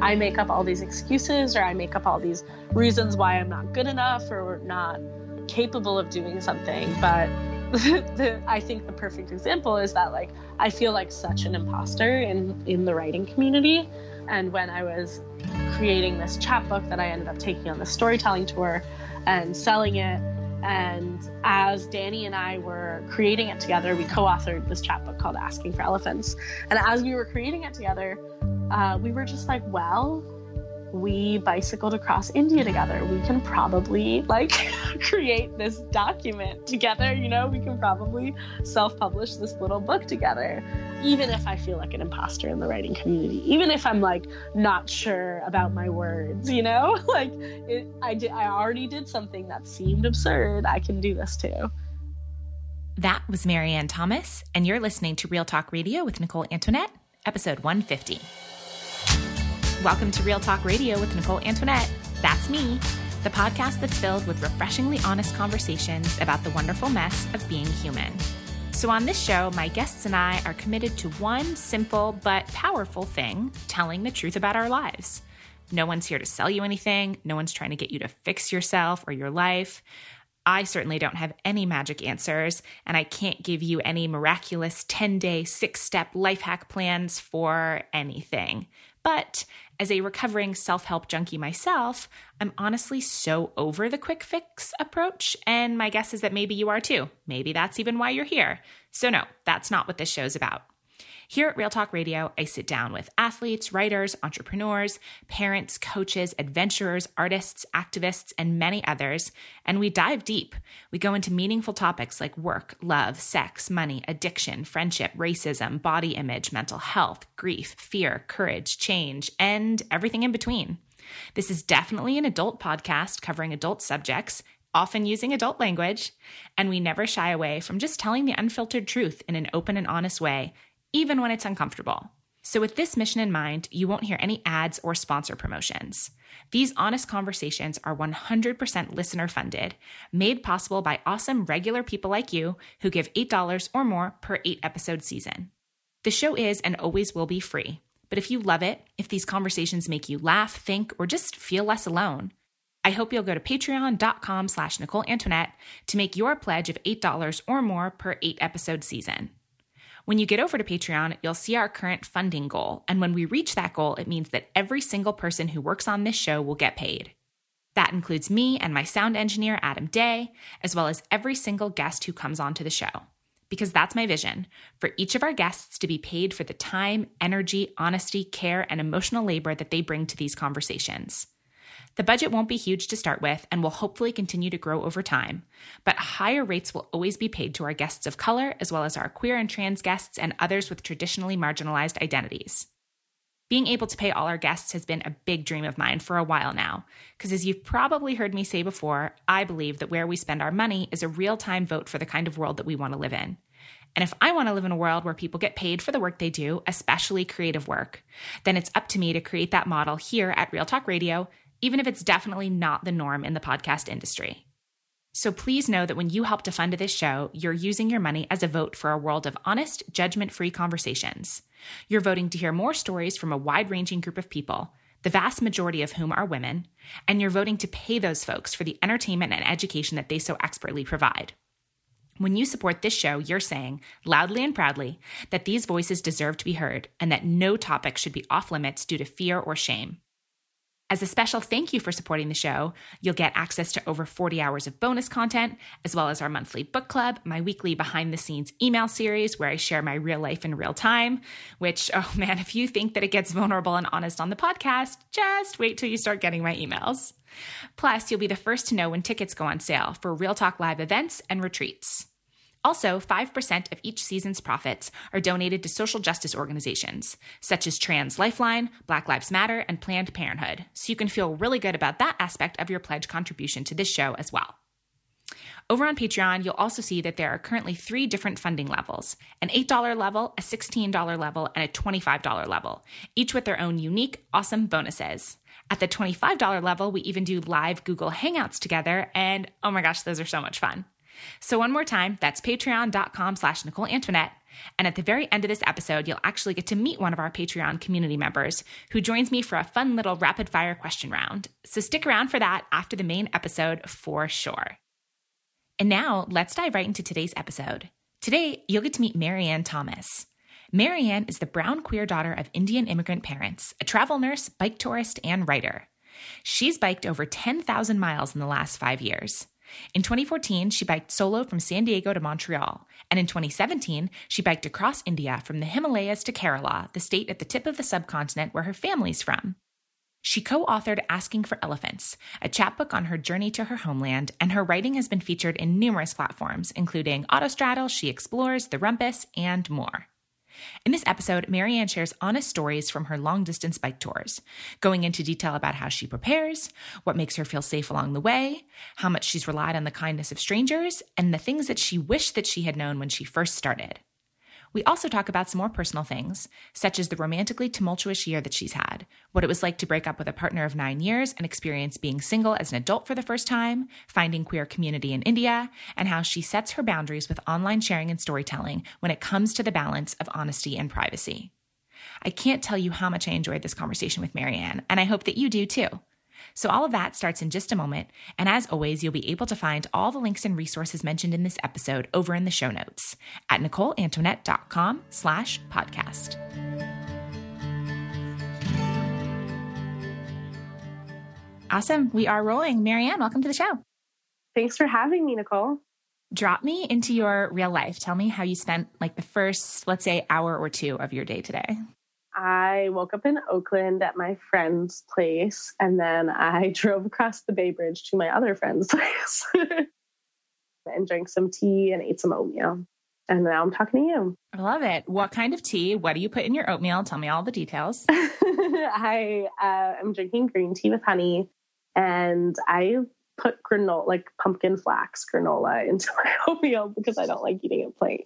I make up all these excuses or I make up all these reasons why I'm not good enough or not capable of doing something. But the, I think the perfect example is that like I feel like such an imposter in in the writing community. And when I was creating this chapbook that I ended up taking on the storytelling tour and selling it, and as Danny and I were creating it together, we co-authored this chapbook called Asking for Elephants. And as we were creating it together, uh, we were just like, well, we bicycled across India together. We can probably like create this document together. You know, we can probably self publish this little book together. Even if I feel like an imposter in the writing community, even if I'm like not sure about my words, you know, like it, I did, I already did something that seemed absurd. I can do this too. That was Marianne Thomas, and you're listening to Real Talk Radio with Nicole Antoinette, episode 150. Welcome to Real Talk Radio with Nicole Antoinette. That's me, the podcast that's filled with refreshingly honest conversations about the wonderful mess of being human. So, on this show, my guests and I are committed to one simple but powerful thing telling the truth about our lives. No one's here to sell you anything, no one's trying to get you to fix yourself or your life. I certainly don't have any magic answers, and I can't give you any miraculous 10 day, six step life hack plans for anything. But as a recovering self help junkie myself, I'm honestly so over the quick fix approach. And my guess is that maybe you are too. Maybe that's even why you're here. So, no, that's not what this show's about. Here at Real Talk Radio, I sit down with athletes, writers, entrepreneurs, parents, coaches, adventurers, artists, activists, and many others, and we dive deep. We go into meaningful topics like work, love, sex, money, addiction, friendship, racism, body image, mental health, grief, fear, courage, change, and everything in between. This is definitely an adult podcast covering adult subjects, often using adult language, and we never shy away from just telling the unfiltered truth in an open and honest way even when it's uncomfortable. So, with this mission in mind, you won't hear any ads or sponsor promotions. These honest conversations are 100% listener funded, made possible by awesome regular people like you who give $8 or more per eight episode season. The show is and always will be free, but if you love it, if these conversations make you laugh, think, or just feel less alone, I hope you'll go to patreon.com slash Nicole Antoinette to make your pledge of $8 or more per eight episode season. When you get over to Patreon, you'll see our current funding goal. And when we reach that goal, it means that every single person who works on this show will get paid. That includes me and my sound engineer, Adam Day, as well as every single guest who comes onto the show. Because that's my vision for each of our guests to be paid for the time, energy, honesty, care, and emotional labor that they bring to these conversations. The budget won't be huge to start with and will hopefully continue to grow over time, but higher rates will always be paid to our guests of color, as well as our queer and trans guests and others with traditionally marginalized identities. Being able to pay all our guests has been a big dream of mine for a while now, because as you've probably heard me say before, I believe that where we spend our money is a real time vote for the kind of world that we want to live in. And if I want to live in a world where people get paid for the work they do, especially creative work, then it's up to me to create that model here at Real Talk Radio even if it's definitely not the norm in the podcast industry. So please know that when you help to fund this show, you're using your money as a vote for a world of honest, judgment free conversations. You're voting to hear more stories from a wide ranging group of people, the vast majority of whom are women, and you're voting to pay those folks for the entertainment and education that they so expertly provide. When you support this show, you're saying, loudly and proudly, that these voices deserve to be heard and that no topic should be off limits due to fear or shame. As a special thank you for supporting the show, you'll get access to over 40 hours of bonus content, as well as our monthly book club, my weekly behind the scenes email series where I share my real life in real time. Which, oh man, if you think that it gets vulnerable and honest on the podcast, just wait till you start getting my emails. Plus, you'll be the first to know when tickets go on sale for Real Talk Live events and retreats. Also, 5% of each season's profits are donated to social justice organizations, such as Trans Lifeline, Black Lives Matter, and Planned Parenthood, so you can feel really good about that aspect of your pledge contribution to this show as well. Over on Patreon, you'll also see that there are currently three different funding levels an $8 level, a $16 level, and a $25 level, each with their own unique, awesome bonuses. At the $25 level, we even do live Google Hangouts together, and oh my gosh, those are so much fun. So one more time, that's patreon.com slash Nicole Antoinette. And at the very end of this episode, you'll actually get to meet one of our Patreon community members who joins me for a fun little rapid fire question round. So stick around for that after the main episode for sure. And now let's dive right into today's episode. Today, you'll get to meet Marianne Thomas. Marianne is the brown queer daughter of Indian immigrant parents, a travel nurse, bike tourist, and writer. She's biked over 10,000 miles in the last five years. In 2014, she biked solo from San Diego to Montreal. And in 2017, she biked across India from the Himalayas to Kerala, the state at the tip of the subcontinent where her family's from. She co authored Asking for Elephants, a chapbook on her journey to her homeland, and her writing has been featured in numerous platforms, including Autostraddle, She Explores, The Rumpus, and more. In this episode, Marianne shares honest stories from her long distance bike tours, going into detail about how she prepares, what makes her feel safe along the way, how much she's relied on the kindness of strangers, and the things that she wished that she had known when she first started. We also talk about some more personal things, such as the romantically tumultuous year that she's had, what it was like to break up with a partner of nine years and experience being single as an adult for the first time, finding queer community in India, and how she sets her boundaries with online sharing and storytelling when it comes to the balance of honesty and privacy. I can't tell you how much I enjoyed this conversation with Marianne, and I hope that you do too. So, all of that starts in just a moment. And as always, you'll be able to find all the links and resources mentioned in this episode over in the show notes at NicoleAntoinette.com slash podcast. Awesome. We are rolling. Marianne, welcome to the show. Thanks for having me, Nicole. Drop me into your real life. Tell me how you spent like the first, let's say, hour or two of your day today. I woke up in Oakland at my friend's place, and then I drove across the Bay Bridge to my other friend's place and drank some tea and ate some oatmeal. And now I'm talking to you. I love it. What kind of tea? What do you put in your oatmeal? Tell me all the details. I uh, am drinking green tea with honey, and I put granola, like pumpkin flax granola, into my oatmeal because I don't like eating it plain.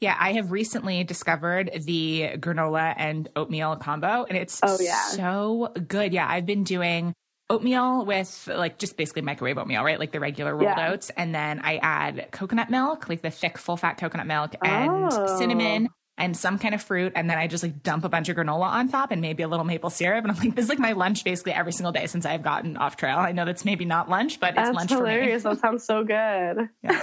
Yeah, I have recently discovered the granola and oatmeal combo, and it's oh, yeah. so good. Yeah, I've been doing oatmeal with like just basically microwave oatmeal, right? Like the regular rolled yeah. oats. And then I add coconut milk, like the thick, full fat coconut milk, and oh. cinnamon and some kind of fruit. And then I just like dump a bunch of granola on top and maybe a little maple syrup. And I'm like, this is like my lunch basically every single day since I've gotten off trail. I know that's maybe not lunch, but that's it's lunch hilarious. for me. that sounds so good. Yeah.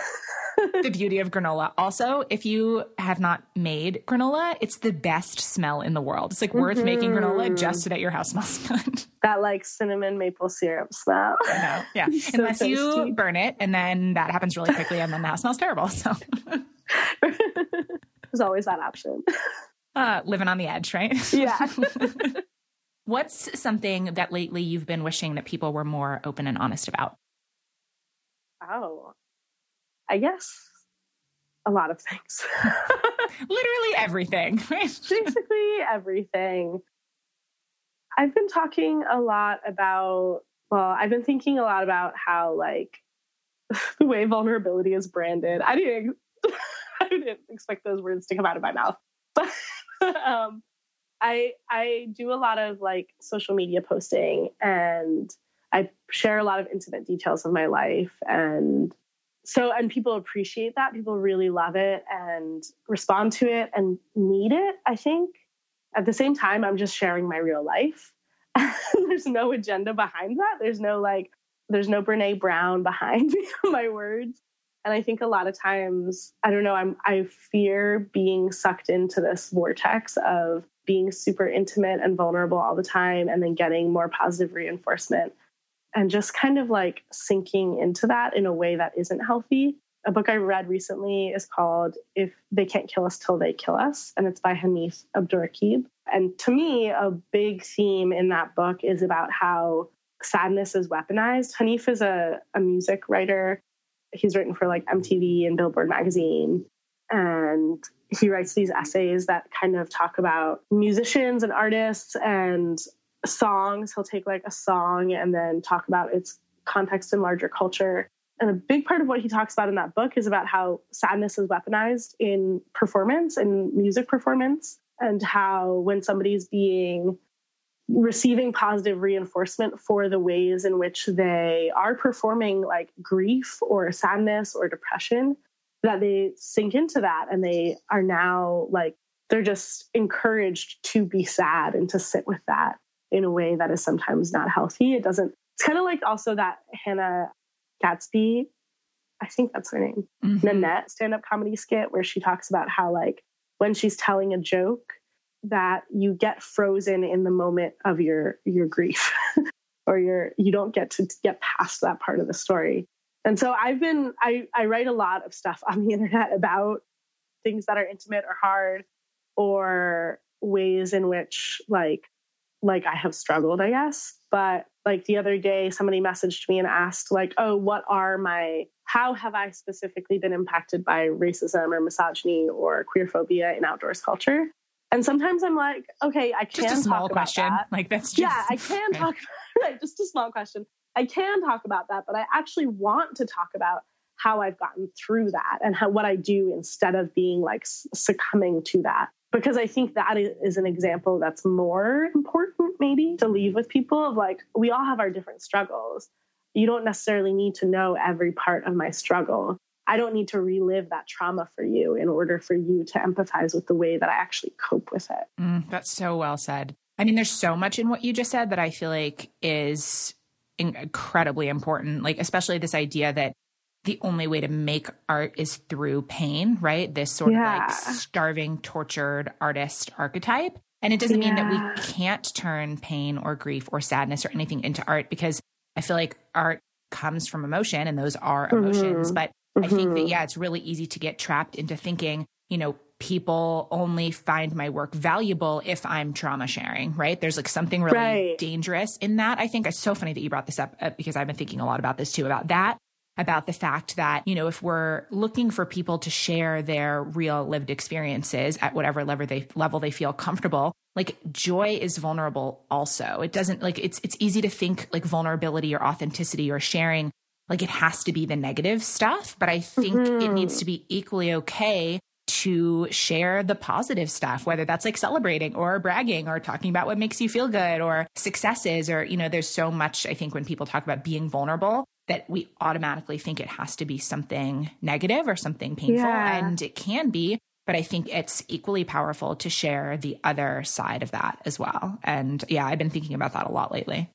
the beauty of granola. Also, if you have not made granola, it's the best smell in the world. It's like worth mm-hmm. making granola just so that your house smells good. That like cinnamon maple syrup smell. I know. Yeah. so Unless tasty. you burn it and then that happens really quickly and then the house smells terrible. So there's always that option. Uh, living on the edge, right? Yeah. What's something that lately you've been wishing that people were more open and honest about? Oh, I guess a lot of things. Literally everything. Basically everything. I've been talking a lot about, well, I've been thinking a lot about how, like, the way vulnerability is branded. I didn't, I didn't expect those words to come out of my mouth, but um, I I do a lot of like social media posting, and I share a lot of intimate details of my life, and so and people appreciate that. People really love it and respond to it and need it i think. At the same time i'm just sharing my real life. There's no agenda behind that. There's no like there's no brene brown behind my words. And i think a lot of times i don't know i'm i fear being sucked into this vortex of being super intimate and vulnerable all the time and then getting more positive reinforcement and just kind of like sinking into that in a way that isn't healthy. A book I read recently is called If They Can't Kill Us Till They Kill Us, and it's by Hanif Abdurraqib. And to me, a big theme in that book is about how sadness is weaponized. Hanif is a, a music writer. He's written for like MTV and Billboard magazine. And he writes these essays that kind of talk about musicians and artists and songs. He'll take like a song and then talk about its context in larger culture. And a big part of what he talks about in that book is about how sadness is weaponized in performance and music performance, and how when somebody's being receiving positive reinforcement for the ways in which they are performing like grief or sadness or depression, that they sink into that and they are now like they're just encouraged to be sad and to sit with that in a way that is sometimes not healthy. It doesn't, it's kind of like also that Hannah Gadsby, I think that's her name, mm-hmm. Nanette stand up comedy skit where she talks about how, like, when she's telling a joke, that you get frozen in the moment of your your grief or your you don't get to get past that part of the story and so i've been i i write a lot of stuff on the internet about things that are intimate or hard or ways in which like like I have struggled, I guess. But like the other day somebody messaged me and asked like, "Oh, what are my how have I specifically been impacted by racism or misogyny or queer phobia in outdoors culture?" And sometimes I'm like, "Okay, I can just a small talk question. About that. Like that's just Yeah, I can talk right, just a small question. I can talk about that, but I actually want to talk about how I've gotten through that and how what I do instead of being like succumbing to that because I think that is an example that's more important, maybe to leave with people of like, we all have our different struggles. You don't necessarily need to know every part of my struggle. I don't need to relive that trauma for you in order for you to empathize with the way that I actually cope with it. Mm, that's so well said. I mean, there's so much in what you just said that I feel like is incredibly important, like, especially this idea that the only way to make art is through pain, right? This sort yeah. of like starving, tortured artist archetype. And it doesn't yeah. mean that we can't turn pain or grief or sadness or anything into art because I feel like art comes from emotion and those are emotions. Mm-hmm. But mm-hmm. I think that, mm-hmm. yeah, it's really easy to get trapped into thinking, you know, people only find my work valuable if I'm trauma sharing, right? There's like something really right. dangerous in that. I think it's so funny that you brought this up uh, because I've been thinking a lot about this too, about that about the fact that, you know, if we're looking for people to share their real lived experiences at whatever level they level they feel comfortable, like joy is vulnerable also. It doesn't like it's it's easy to think like vulnerability or authenticity or sharing like it has to be the negative stuff, but I think mm-hmm. it needs to be equally okay to share the positive stuff, whether that's like celebrating or bragging or talking about what makes you feel good or successes or, you know, there's so much, I think, when people talk about being vulnerable, that we automatically think it has to be something negative or something painful. Yeah. And it can be, but I think it's equally powerful to share the other side of that as well. And yeah, I've been thinking about that a lot lately.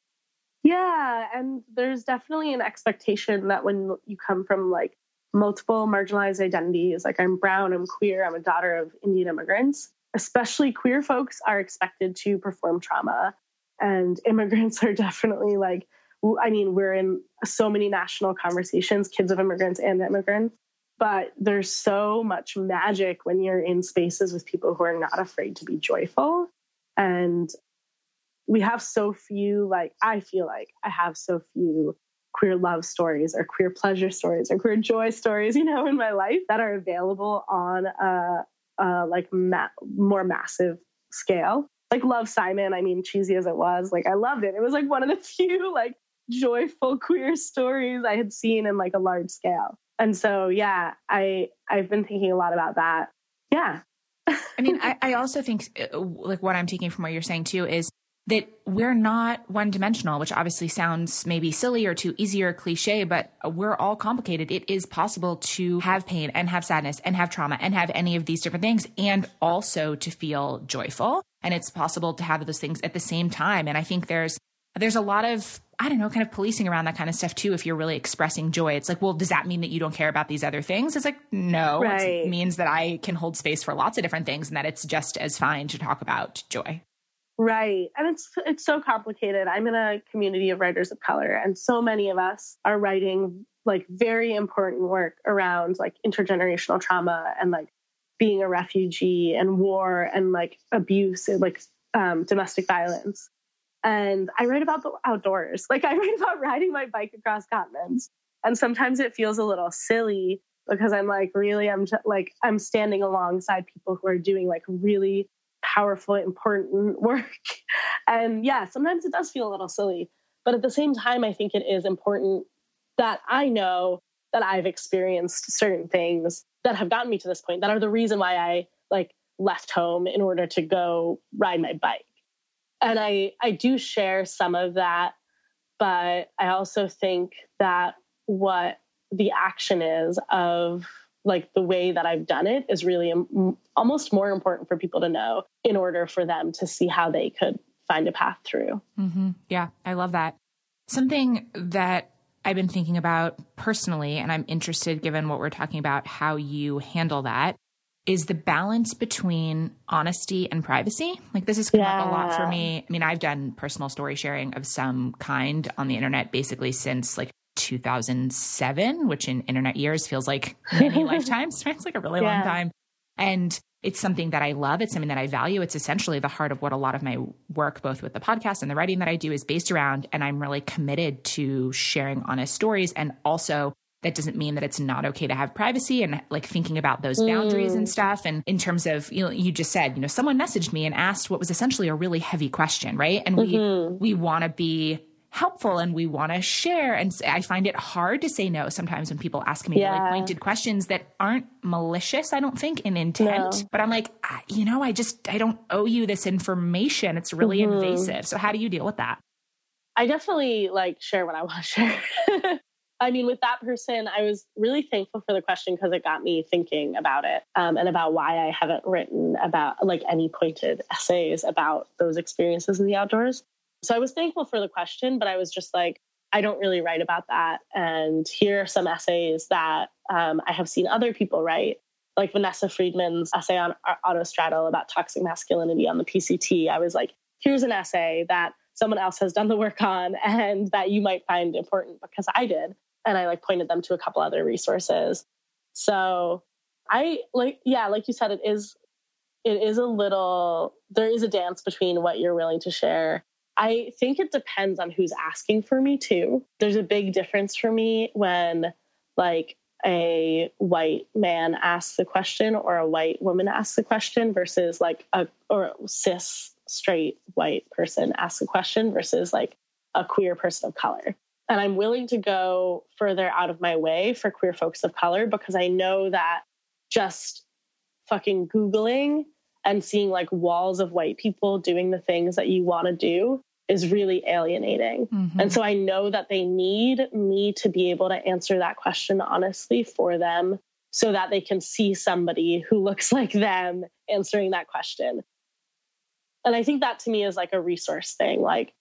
Yeah. And there's definitely an expectation that when you come from like multiple marginalized identities, like I'm brown, I'm queer, I'm a daughter of Indian immigrants, especially queer folks are expected to perform trauma. And immigrants are definitely like I mean, we're in so many national conversations, kids of immigrants and immigrants, but there's so much magic when you're in spaces with people who are not afraid to be joyful. And we have so few, like, I feel like I have so few queer love stories or queer pleasure stories or queer joy stories, you know, in my life that are available on a, a like ma- more massive scale like love simon i mean cheesy as it was like i loved it it was like one of the few like joyful queer stories I had seen in like a large scale. And so, yeah, I I've been thinking a lot about that. Yeah. I mean, I, I also think uh, like what I'm taking from what you're saying too is that we're not one dimensional, which obviously sounds maybe silly or too easy or cliche, but we're all complicated. It is possible to have pain and have sadness and have trauma and have any of these different things and also to feel joyful. And it's possible to have those things at the same time. And I think there's there's a lot of I don't know, kind of policing around that kind of stuff too. If you're really expressing joy, it's like, well, does that mean that you don't care about these other things? It's like, no, right. it means that I can hold space for lots of different things and that it's just as fine to talk about joy. Right. And it's it's so complicated. I'm in a community of writers of color and so many of us are writing like very important work around like intergenerational trauma and like being a refugee and war and like abuse and like um, domestic violence and I write about the outdoors. Like I write about riding my bike across continents. And sometimes it feels a little silly because I'm like, really, I'm t- like, I'm standing alongside people who are doing like really powerful, important work. and yeah, sometimes it does feel a little silly. But at the same time, I think it is important that I know that I've experienced certain things that have gotten me to this point that are the reason why I like left home in order to go ride my bike and I I do share some of that, but I also think that what the action is of like the way that I've done it is really m- almost more important for people to know in order for them to see how they could find a path through. Mm-hmm. Yeah, I love that. Something that I've been thinking about personally, and I'm interested, given what we're talking about, how you handle that, is the balance between honesty and privacy. Like, this has come yeah. up a lot for me. I mean, I've done personal story sharing of some kind on the internet basically since like 2007, which in internet years feels like many lifetimes, right? It's like a really yeah. long time. And it's something that I love. It's something that I value. It's essentially the heart of what a lot of my work, both with the podcast and the writing that I do, is based around. And I'm really committed to sharing honest stories. And also, that doesn't mean that it's not okay to have privacy and like thinking about those boundaries mm. and stuff. And in terms of, you know, you just said, you know, someone messaged me and asked what was essentially a really heavy question, right? And mm-hmm. we we want to be helpful and we want to share. And I find it hard to say no sometimes when people ask me yeah. really pointed questions that aren't malicious, I don't think, in intent. No. But I'm like, you know, I just, I don't owe you this information. It's really mm-hmm. invasive. So how do you deal with that? I definitely like share what I want to share. I mean, with that person, I was really thankful for the question because it got me thinking about it um, and about why I haven't written about like any pointed essays about those experiences in the outdoors. So I was thankful for the question, but I was just like, I don't really write about that. And here are some essays that um, I have seen other people write, like Vanessa Friedman's essay on autostraddle about toxic masculinity on the PCT. I was like, here's an essay that someone else has done the work on and that you might find important because I did. And I like pointed them to a couple other resources. So I like, yeah, like you said, it is, it is a little, there is a dance between what you're willing to share I think it depends on who's asking for me too. There's a big difference for me when like a white man asks a question or a white woman asks a question versus like a or cis straight white person asks a question versus like a queer person of color. And I'm willing to go further out of my way for queer folks of color because I know that just fucking Googling and seeing like walls of white people doing the things that you want to do is really alienating. Mm-hmm. And so I know that they need me to be able to answer that question honestly for them so that they can see somebody who looks like them answering that question. And I think that to me is like a resource thing. Like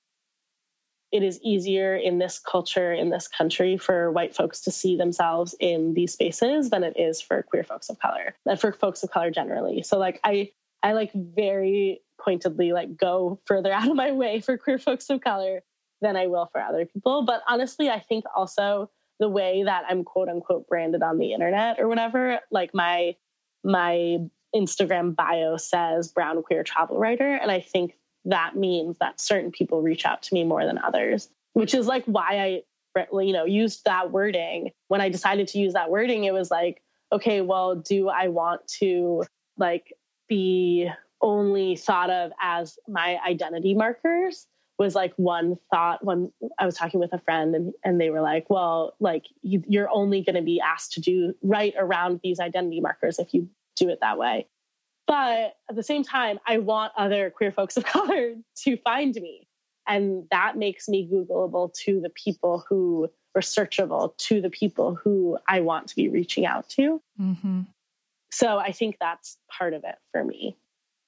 it is easier in this culture, in this country, for white folks to see themselves in these spaces than it is for queer folks of color and for folks of color generally. So like I I like very pointedly like go further out of my way for queer folks of color than I will for other people. But honestly, I think also the way that I'm quote unquote branded on the internet or whatever, like my my Instagram bio says brown queer travel writer. And I think that means that certain people reach out to me more than others, which is like why I, you know, used that wording. When I decided to use that wording, it was like, okay, well, do I want to like be only thought of as my identity markers was like one thought when I was talking with a friend and, and they were like, well, like you, you're only going to be asked to do right around these identity markers if you do it that way. But at the same time, I want other queer folks of color to find me. And that makes me Googleable to the people who, are searchable to the people who I want to be reaching out to. Mm-hmm. So I think that's part of it for me.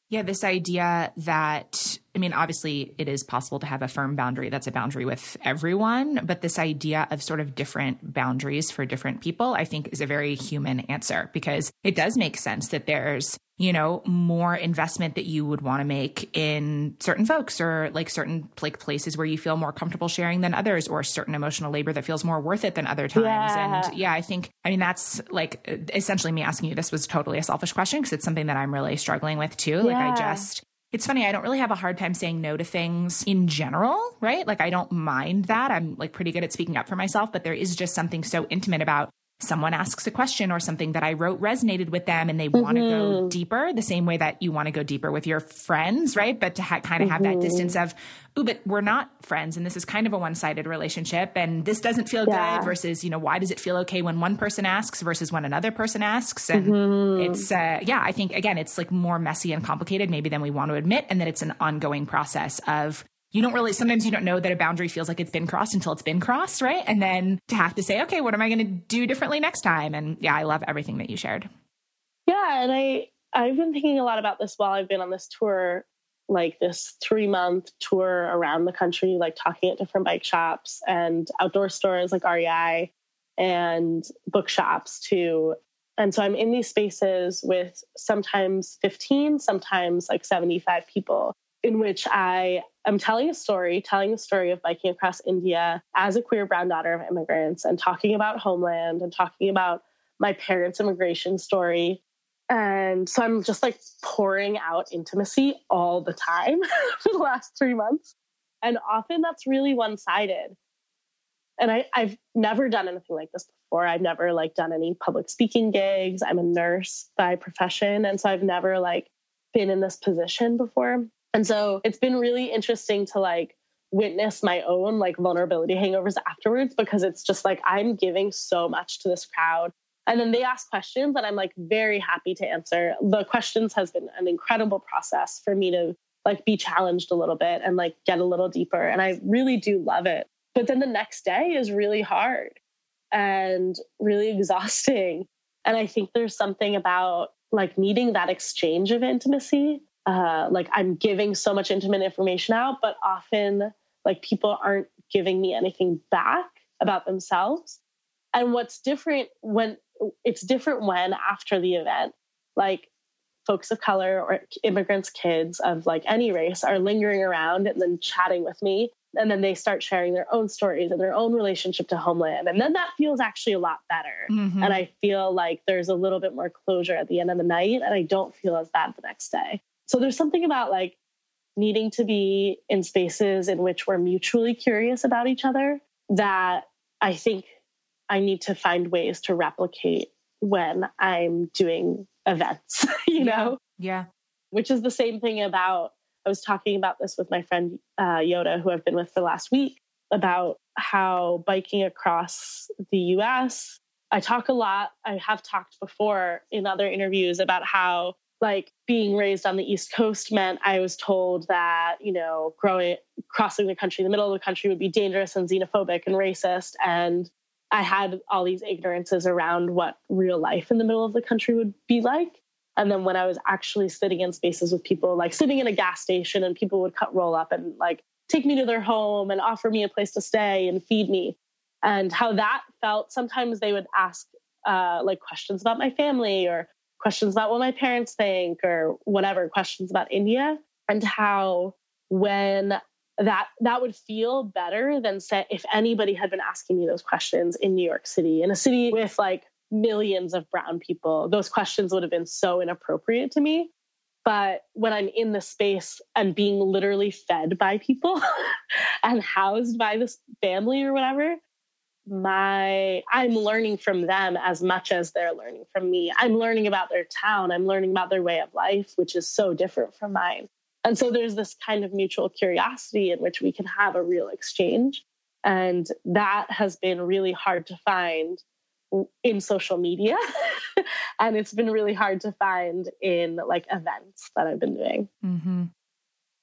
Yeah, this idea that, I mean, obviously it is possible to have a firm boundary that's a boundary with everyone, but this idea of sort of different boundaries for different people, I think is a very human answer because it does make sense that there's you know, more investment that you would want to make in certain folks or like certain like places where you feel more comfortable sharing than others or certain emotional labor that feels more worth it than other times. Yeah. And yeah, I think, I mean, that's like essentially me asking you this was totally a selfish question because it's something that I'm really struggling with too. Like I just, it's funny, I don't really have a hard time saying no to things in general, right? Like I don't mind that. I'm like pretty good at speaking up for myself, but there is just something so intimate about someone asks a question or something that I wrote resonated with them and they mm-hmm. want to go deeper, the same way that you want to go deeper with your friends, right? But to ha- kind of mm-hmm. have that distance of, oh, but we're not friends and this is kind of a one sided relationship and this doesn't feel yeah. good versus, you know, why does it feel okay when one person asks versus when another person asks? And mm-hmm. it's, uh, yeah, I think again, it's like more messy and complicated maybe than we want to admit and that it's an ongoing process of you don't really sometimes you don't know that a boundary feels like it's been crossed until it's been crossed, right? And then to have to say, okay, what am I going to do differently next time? And yeah, I love everything that you shared. Yeah, and I I've been thinking a lot about this while I've been on this tour, like this three month tour around the country, like talking at different bike shops and outdoor stores like REI and bookshops too. And so I'm in these spaces with sometimes 15, sometimes like 75 people in which I am telling a story, telling the story of biking across India as a queer brown daughter of immigrants and talking about homeland and talking about my parents' immigration story. And so I'm just like pouring out intimacy all the time for the last three months. And often that's really one sided. And I, I've never done anything like this before. I've never like done any public speaking gigs. I'm a nurse by profession. And so I've never like been in this position before. And so it's been really interesting to like witness my own like vulnerability hangovers afterwards because it's just like I'm giving so much to this crowd. And then they ask questions and I'm like very happy to answer. The questions has been an incredible process for me to like be challenged a little bit and like get a little deeper. And I really do love it. But then the next day is really hard and really exhausting. And I think there's something about like needing that exchange of intimacy uh, like I'm giving so much intimate information out, but often like people aren't giving me anything back about themselves. And what's different when it's different when after the event, like folks of color or immigrants, kids of like any race are lingering around and then chatting with me. And then they start sharing their own stories and their own relationship to homeland. And then that feels actually a lot better. Mm-hmm. And I feel like there's a little bit more closure at the end of the night. And I don't feel as bad the next day. So there's something about like needing to be in spaces in which we're mutually curious about each other that I think I need to find ways to replicate when I'm doing events, you know? Yeah. Which is the same thing about, I was talking about this with my friend uh, Yoda, who I've been with for the last week, about how biking across the US, I talk a lot, I have talked before in other interviews about how like being raised on the East Coast meant I was told that, you know, growing, crossing the country, the middle of the country would be dangerous and xenophobic and racist. And I had all these ignorances around what real life in the middle of the country would be like. And then when I was actually sitting in spaces with people, like sitting in a gas station and people would cut roll up and like take me to their home and offer me a place to stay and feed me. And how that felt, sometimes they would ask uh, like questions about my family or questions about what my parents think or whatever questions about India and how when that that would feel better than say if anybody had been asking me those questions in New York City in a city with like millions of brown people. Those questions would have been so inappropriate to me. But when i'm in the space and being literally fed by people and housed by this family or whatever my i'm learning from them as much as they're learning from me. I'm learning about their town. I'm learning about their way of life which is so different from mine. And so there's this kind of mutual curiosity in which we can have a real exchange. And that has been really hard to find in social media. And it's been really hard to find in like events that i've been doing. Mm-hmm.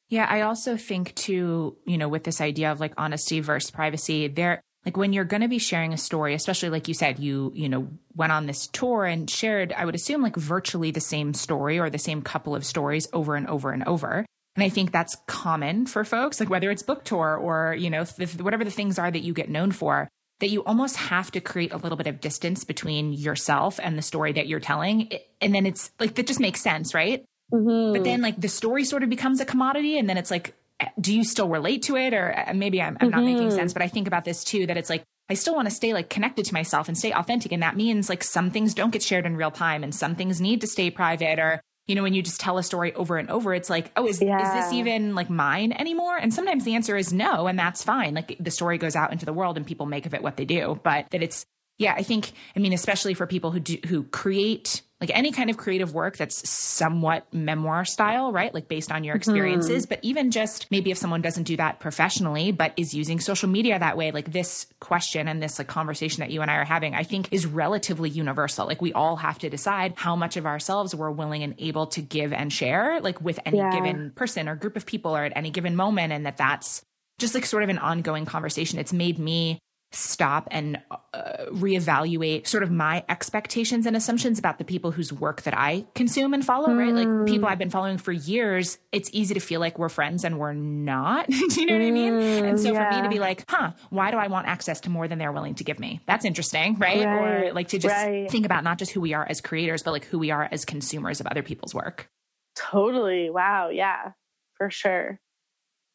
yeah i also think too you know with this idea of like honesty versus privacy there like when you're going to be sharing a story especially like you said you you know went on this tour and shared i would assume like virtually the same story or the same couple of stories over and over and over. And i think that's common for folks like whether it's book tour or you know th- whatever the things are that you get known for that you almost have to create a little bit of distance between yourself and the story that you're telling. And then it's like that just makes sense right? Mm-hmm. but then like the story sort of becomes a commodity and then it's like do you still relate to it or uh, maybe i'm, I'm mm-hmm. not making mm-hmm. sense but i think about this too that it's like i still want to stay like connected to myself and stay authentic and that means like some things don't get shared in real time and some things need to stay private or you know when you just tell a story over and over it's like oh is, yeah. is this even like mine anymore and sometimes the answer is no and that's fine like the story goes out into the world and people make of it what they do but that it's yeah i think i mean especially for people who do who create like any kind of creative work that's somewhat memoir style, right? Like based on your experiences. Mm-hmm. But even just maybe if someone doesn't do that professionally, but is using social media that way, like this question and this like conversation that you and I are having, I think is relatively universal. Like we all have to decide how much of ourselves we're willing and able to give and share, like with any yeah. given person or group of people or at any given moment. And that that's just like sort of an ongoing conversation. It's made me stop and uh, reevaluate sort of my expectations and assumptions about the people whose work that I consume and follow, mm. right? Like people I've been following for years, it's easy to feel like we're friends and we're not. Do you know what I mean? And so yeah. for me to be like, huh, why do I want access to more than they're willing to give me? That's interesting, right? right. Or like to just right. think about not just who we are as creators, but like who we are as consumers of other people's work. Totally. Wow. Yeah, for sure.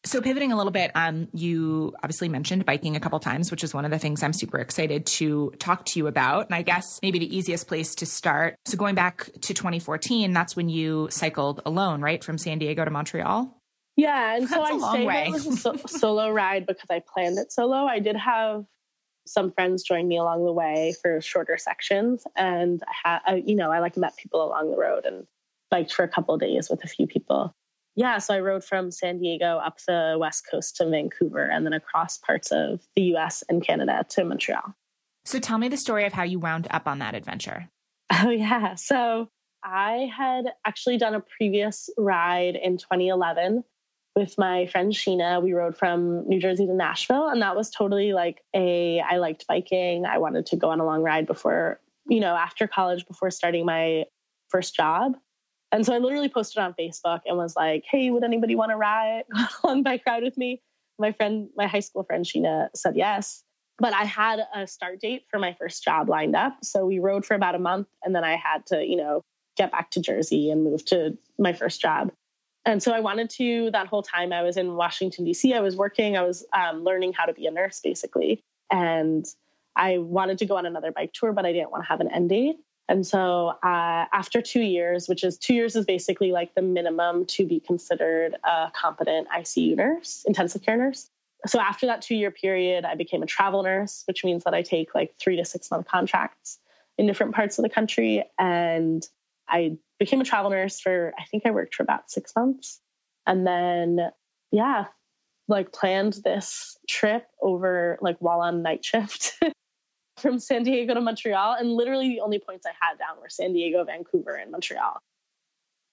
So pivoting a little bit, um, you obviously mentioned biking a couple times, which is one of the things I'm super excited to talk to you about. And I guess maybe the easiest place to start. So going back to 2014, that's when you cycled alone, right, from San Diego to Montreal. Yeah, and so I say way. it was a so- solo ride because I planned it solo. I did have some friends join me along the way for shorter sections, and I had, you know, I like met people along the road and biked for a couple days with a few people yeah, so I rode from San Diego up the west coast to Vancouver and then across parts of the US and Canada to Montreal. So tell me the story of how you wound up on that adventure. Oh, yeah. So I had actually done a previous ride in 2011 with my friend Sheena. We rode from New Jersey to Nashville, and that was totally like a I liked biking. I wanted to go on a long ride before, you know, after college, before starting my first job. And so I literally posted on Facebook and was like, hey, would anybody want to ride on bike ride with me? My friend, my high school friend Sheena said yes. But I had a start date for my first job lined up. So we rode for about a month and then I had to, you know, get back to Jersey and move to my first job. And so I wanted to, that whole time I was in Washington, D.C., I was working, I was um, learning how to be a nurse basically. And I wanted to go on another bike tour, but I didn't want to have an end date. And so uh, after two years, which is two years is basically like the minimum to be considered a competent ICU nurse, intensive care nurse. So after that two year period, I became a travel nurse, which means that I take like three to six month contracts in different parts of the country. And I became a travel nurse for, I think I worked for about six months. And then, yeah, like planned this trip over like while on night shift from San Diego to Montreal. And literally the only points I had down were San Diego, Vancouver, and Montreal.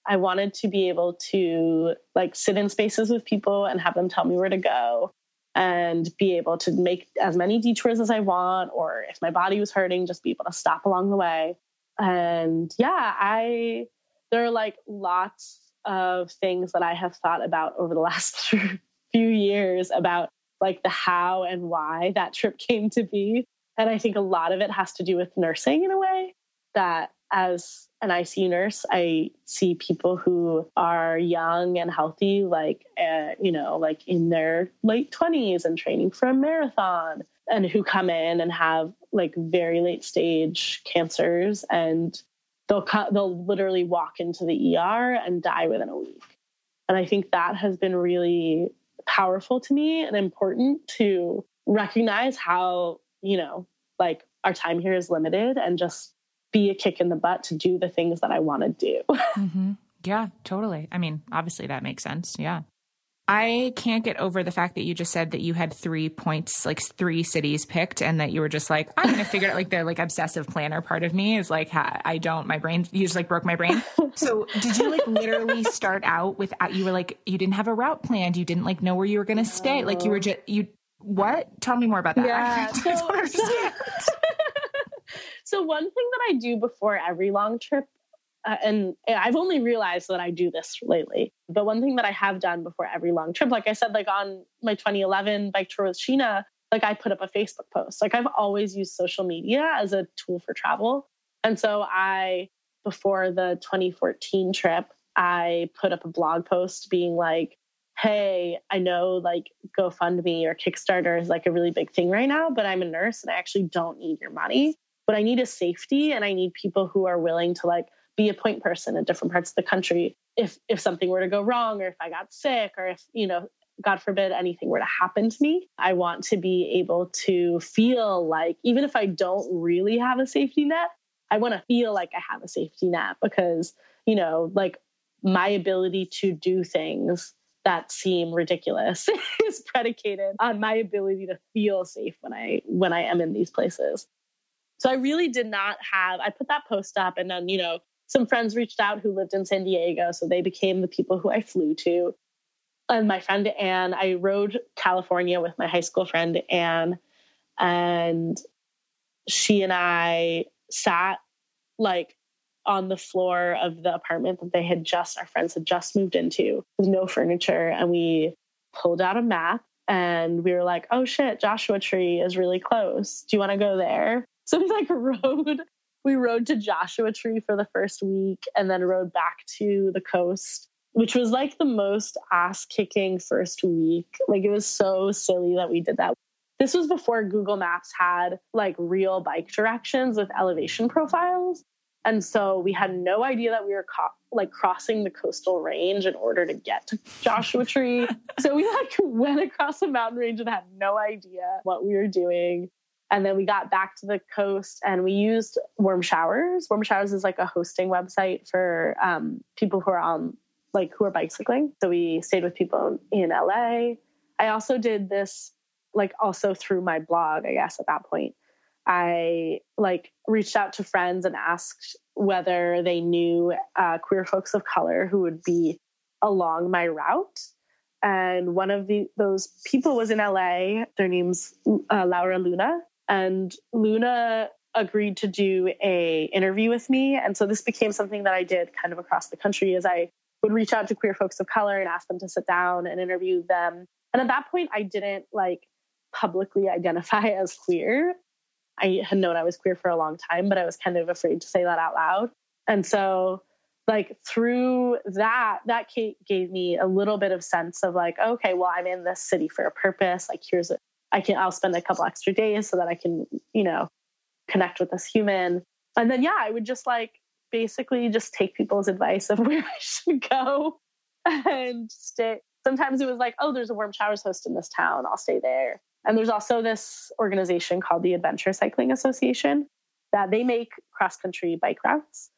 I wanted to be able to like sit in spaces with people and have them tell me where to go and be able to make as many detours as I want, or if my body was hurting, just be able to stop along the way. And yeah, I, there are like lots of things that I have thought about over the last few years about like the how and why that trip came to be. And I think a lot of it has to do with nursing in a way that as an ICU nurse, I see people who are young and healthy, like, uh, you know, like in their late 20s and training for a marathon, and who come in and have like very late stage cancers and they'll, they'll literally walk into the ER and die within a week. And I think that has been really powerful to me and important to recognize how you know, like our time here is limited and just be a kick in the butt to do the things that I want to do. mm-hmm. Yeah, totally. I mean, obviously that makes sense. Yeah. I can't get over the fact that you just said that you had three points, like three cities picked, and that you were just like, I'm going to figure out like the like obsessive planner part of me is like, I don't, my brain, you just like broke my brain. So did you like literally start out with, you were like, you didn't have a route planned. You didn't like know where you were going to stay. Like you were just, you what? Tell me more about that. Yeah. So, so, one thing that I do before every long trip, uh, and I've only realized that I do this lately, but one thing that I have done before every long trip, like I said, like on my 2011 bike tour with Sheena, like I put up a Facebook post. Like I've always used social media as a tool for travel. And so I, before the 2014 trip, I put up a blog post being like, hey, I know like GoFundMe or Kickstarter is like a really big thing right now, but I'm a nurse and I actually don't need your money. But I need a safety and I need people who are willing to like be a point person in different parts of the country. If if something were to go wrong or if I got sick or if, you know, God forbid anything were to happen to me, I want to be able to feel like even if I don't really have a safety net, I want to feel like I have a safety net because, you know, like my ability to do things that seem ridiculous is predicated on my ability to feel safe when I when I am in these places. So I really did not have I put that post up and then, you know, some friends reached out who lived in San Diego, so they became the people who I flew to. And my friend Anne, I rode California with my high school friend Anne, and she and I sat like on the floor of the apartment that they had just, our friends had just moved into with no furniture. And we pulled out a map and we were like, oh shit, Joshua Tree is really close. Do you want to go there? So we like rode, we rode to Joshua Tree for the first week and then rode back to the coast, which was like the most ass kicking first week. Like it was so silly that we did that. This was before Google Maps had like real bike directions with elevation profiles. And so we had no idea that we were co- like crossing the coastal range in order to get to Joshua Tree. so we like went across the mountain range and had no idea what we were doing. And then we got back to the coast and we used Warm Showers. Warm Showers is like a hosting website for um, people who are on like who are bicycling. So we stayed with people in LA. I also did this like also through my blog, I guess at that point. I like reached out to friends and asked whether they knew uh, queer folks of color who would be along my route. And one of the, those people was in LA. Their name's uh, Laura Luna, and Luna agreed to do a interview with me. And so this became something that I did kind of across the country. As I would reach out to queer folks of color and ask them to sit down and interview them. And at that point, I didn't like publicly identify as queer. I had known I was queer for a long time, but I was kind of afraid to say that out loud. And so, like, through that, that gave me a little bit of sense of like, okay, well, I'm in this city for a purpose. Like, here's a, I can, I'll spend a couple extra days so that I can, you know, connect with this human. And then, yeah, I would just like basically just take people's advice of where I should go and stay. Sometimes it was like, oh, there's a warm showers host in this town. I'll stay there. And there's also this organization called the Adventure Cycling Association that they make cross country bike routes.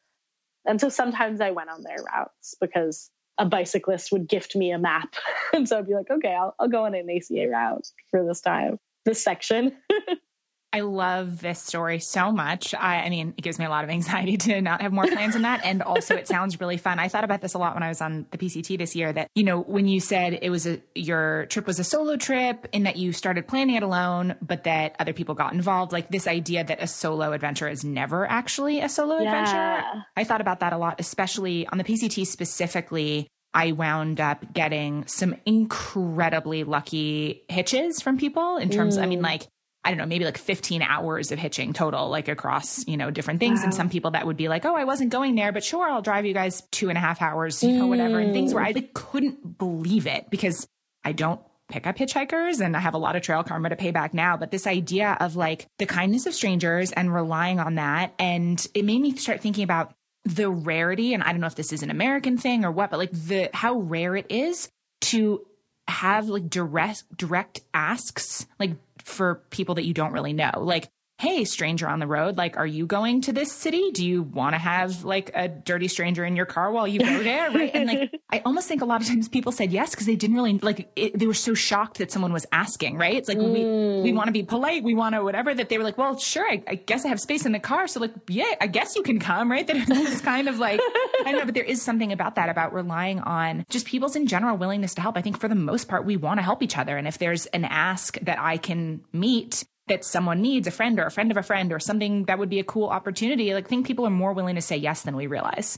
And so sometimes I went on their routes because a bicyclist would gift me a map. and so I'd be like, okay, I'll, I'll go on an ACA route for this time, this section. I love this story so much. I, I, mean, it gives me a lot of anxiety to not have more plans than that. And also it sounds really fun. I thought about this a lot when I was on the PCT this year that, you know, when you said it was a, your trip was a solo trip and that you started planning it alone, but that other people got involved, like this idea that a solo adventure is never actually a solo yeah. adventure. I thought about that a lot, especially on the PCT specifically. I wound up getting some incredibly lucky hitches from people in terms, mm. I mean, mm. like I don't know, maybe like 15 hours of hitching total, like across, you know, different things. Wow. And some people that would be like, oh, I wasn't going there, but sure, I'll drive you guys two and a half hours, you know, mm. whatever. And things where I like, couldn't believe it because I don't pick up hitchhikers and I have a lot of trail karma to pay back now. But this idea of like the kindness of strangers and relying on that. And it made me start thinking about the rarity. And I don't know if this is an American thing or what, but like the how rare it is to have like direct direct asks like for people that you don't really know. Like, hey, stranger on the road, like, are you going to this city? Do you want to have like a dirty stranger in your car while you go there? Right. And like, I almost think a lot of times people said yes because they didn't really like it, they were so shocked that someone was asking, right? It's like, mm. we, we want to be polite, we want to whatever, that they were like, well, sure, I, I, guess I have space in the car. So, like, yeah, I guess you can come, right? That it's kind of like, I know, but there is something about that, about relying on just people's in general willingness to help. I think for the most part, we want to help each other. And if there's an ask that I can meet, that someone needs a friend or a friend of a friend or something that would be a cool opportunity like i think people are more willing to say yes than we realize.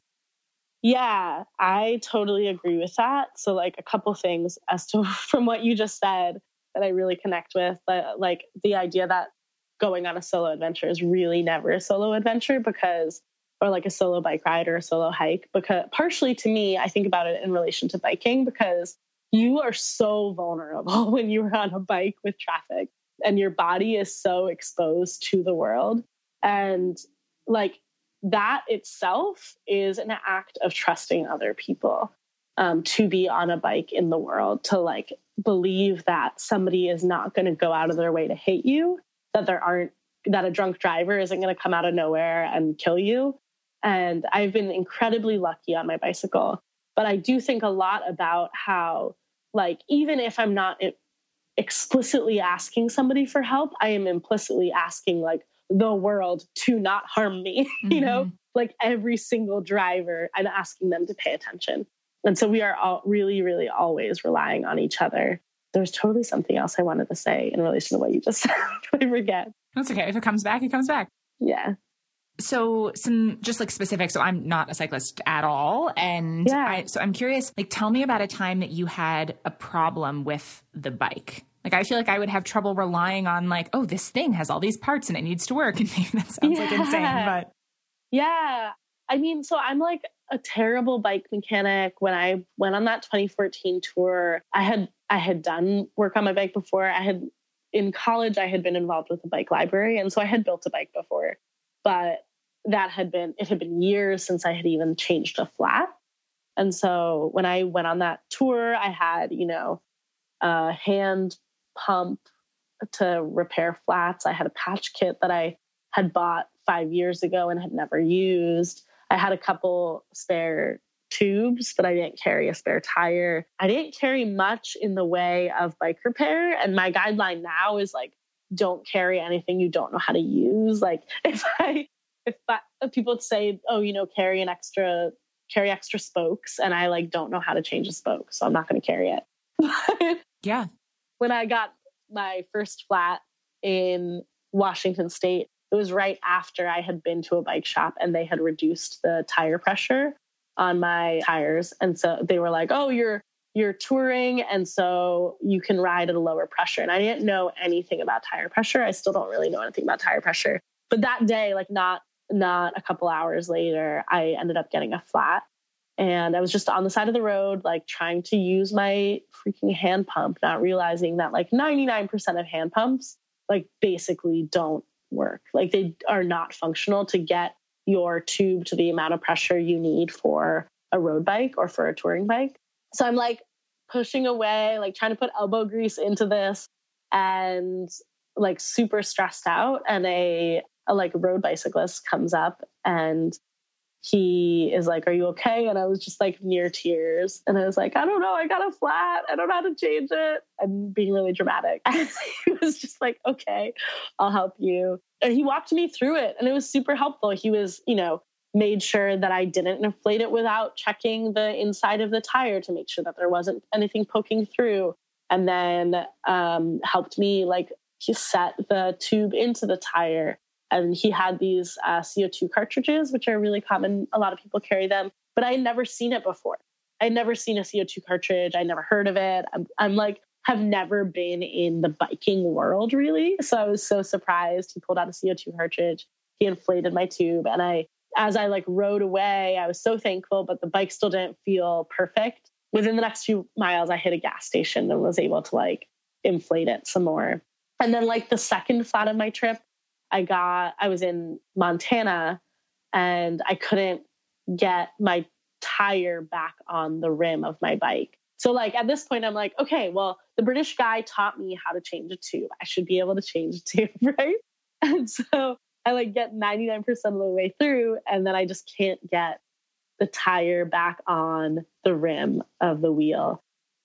Yeah i totally agree with that. So like a couple things as to from what you just said that i really connect with but like the idea that going on a solo adventure is really never a solo adventure because or like a solo bike ride or a solo hike because partially to me i think about it in relation to biking because you are so vulnerable when you're on a bike with traffic and your body is so exposed to the world. And like that itself is an act of trusting other people um, to be on a bike in the world, to like believe that somebody is not going to go out of their way to hate you, that there aren't that a drunk driver isn't going to come out of nowhere and kill you. And I've been incredibly lucky on my bicycle. But I do think a lot about how, like, even if I'm not explicitly asking somebody for help, I am implicitly asking, like, the world to not harm me, mm-hmm. you know? Like every single driver, I'm asking them to pay attention. And so we are all really, really always relying on each other. There's totally something else I wanted to say in relation to what you just said. I forget. That's okay. If it comes back, it comes back. Yeah. So some just like specific. So I'm not a cyclist at all, and yeah. I, so I'm curious. Like, tell me about a time that you had a problem with the bike. Like, I feel like I would have trouble relying on like, oh, this thing has all these parts and it needs to work, and maybe that sounds yeah. like insane, but yeah. I mean, so I'm like a terrible bike mechanic. When I went on that 2014 tour, I had I had done work on my bike before. I had in college I had been involved with the bike library, and so I had built a bike before. But that had been it had been years since I had even changed a flat. And so when I went on that tour, I had, you know, a hand pump to repair flats. I had a patch kit that I had bought five years ago and had never used. I had a couple spare tubes, but I didn't carry a spare tire. I didn't carry much in the way of bike repair. And my guideline now is like, don't carry anything you don't know how to use. Like if I, if, if people say, oh, you know, carry an extra, carry extra spokes, and I like don't know how to change a spoke, so I'm not going to carry it. yeah. When I got my first flat in Washington State, it was right after I had been to a bike shop and they had reduced the tire pressure on my tires. And so they were like, oh, you're you're touring and so you can ride at a lower pressure. And I didn't know anything about tire pressure. I still don't really know anything about tire pressure. But that day, like not not a couple hours later, I ended up getting a flat. And I was just on the side of the road, like trying to use my freaking hand pump, not realizing that like 99% of hand pumps like basically don't work. Like they are not functional to get your tube to the amount of pressure you need for a road bike or for a touring bike. So I'm like pushing away, like trying to put elbow grease into this and like super stressed out. And a, a like road bicyclist comes up and he is like, Are you okay? And I was just like near tears. And I was like, I don't know. I got a flat. I don't know how to change it. And being really dramatic. He was just like, Okay, I'll help you. And he walked me through it. And it was super helpful. He was, you know, made sure that I didn't inflate it without checking the inside of the tire to make sure that there wasn't anything poking through. And then um, helped me like set the tube into the tire and he had these uh, CO2 cartridges, which are really common. A lot of people carry them, but I had never seen it before. I had never seen a CO2 cartridge. I never heard of it. I'm, I'm like, have never been in the biking world really. So I was so surprised. He pulled out a CO2 cartridge. He inflated my tube. And I, as I like rode away, I was so thankful, but the bike still didn't feel perfect. Within the next few miles, I hit a gas station and was able to like inflate it some more. And then like the second flat of my trip, I got, I was in Montana and I couldn't get my tire back on the rim of my bike. So, like, at this point, I'm like, okay, well, the British guy taught me how to change a tube. I should be able to change a tube, right? And so I like get 99% of the way through, and then I just can't get the tire back on the rim of the wheel.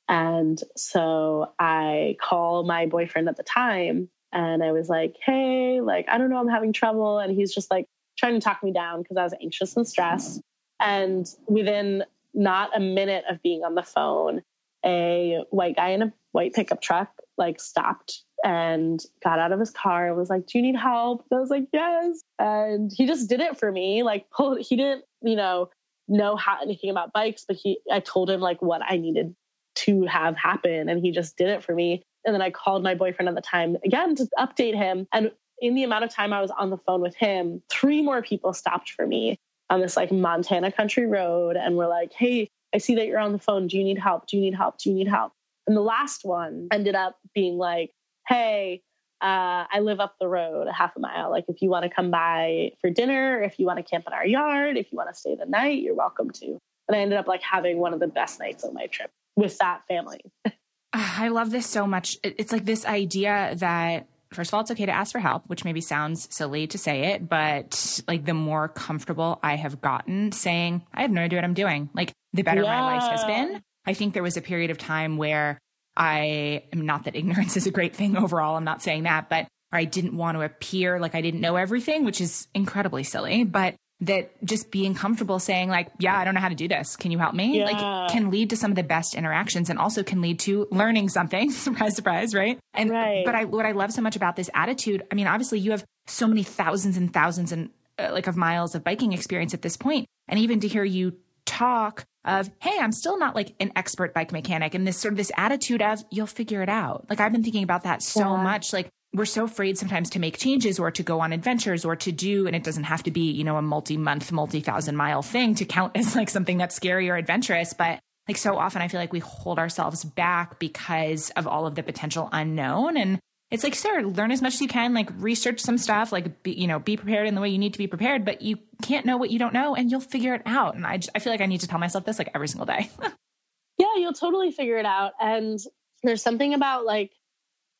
And so I call my boyfriend at the time and I was like, hey, like, I don't know, I'm having trouble. And he's just like trying to talk me down because I was anxious and stressed. And within not a minute of being on the phone, a white guy in a white pickup truck like stopped and got out of his car and was like, Do you need help? And I was like, Yes. And he just did it for me. Like pulled he didn't, you know, know how anything about bikes, but he I told him like what I needed to have happen and he just did it for me. And then I called my boyfriend at the time again to update him. And in the amount of time I was on the phone with him, three more people stopped for me on this like Montana country road and were like, hey, I see that you're on the phone. Do you need help? Do you need help? Do you need help? And the last one ended up being like, hey, uh, I live up the road a half a mile. Like, if you want to come by for dinner, if you want to camp in our yard, if you want to stay the night, you're welcome to. And I ended up like having one of the best nights of my trip with that family. I love this so much. It's like this idea that first of all, it's okay to ask for help, which maybe sounds silly to say it, but like the more comfortable I have gotten saying, I have no idea what I'm doing, like the better yeah. my life has been. I think there was a period of time where I am not that ignorance is a great thing overall. I'm not saying that, but I didn't want to appear like I didn't know everything, which is incredibly silly. But that just being comfortable saying like yeah i don't know how to do this. Can you help me? Yeah. like can lead to some of the best interactions and also can lead to learning something. Surprise surprise right? And right. but i what i love so much about this attitude i mean obviously you have so many thousands and thousands and uh, like of miles of biking experience at this point. And even to hear you talk of hey i'm still not like an expert bike mechanic and this sort of this attitude of you'll figure it out. Like i've been thinking about that so yeah. much. Like we're so afraid sometimes to make changes or to go on adventures or to do, and it doesn't have to be, you know, a multi month, multi thousand mile thing to count as like something that's scary or adventurous. But like so often, I feel like we hold ourselves back because of all of the potential unknown. And it's like, sir, learn as much as you can, like research some stuff, like, be, you know, be prepared in the way you need to be prepared, but you can't know what you don't know and you'll figure it out. And I, I feel like I need to tell myself this like every single day. yeah, you'll totally figure it out. And there's something about like,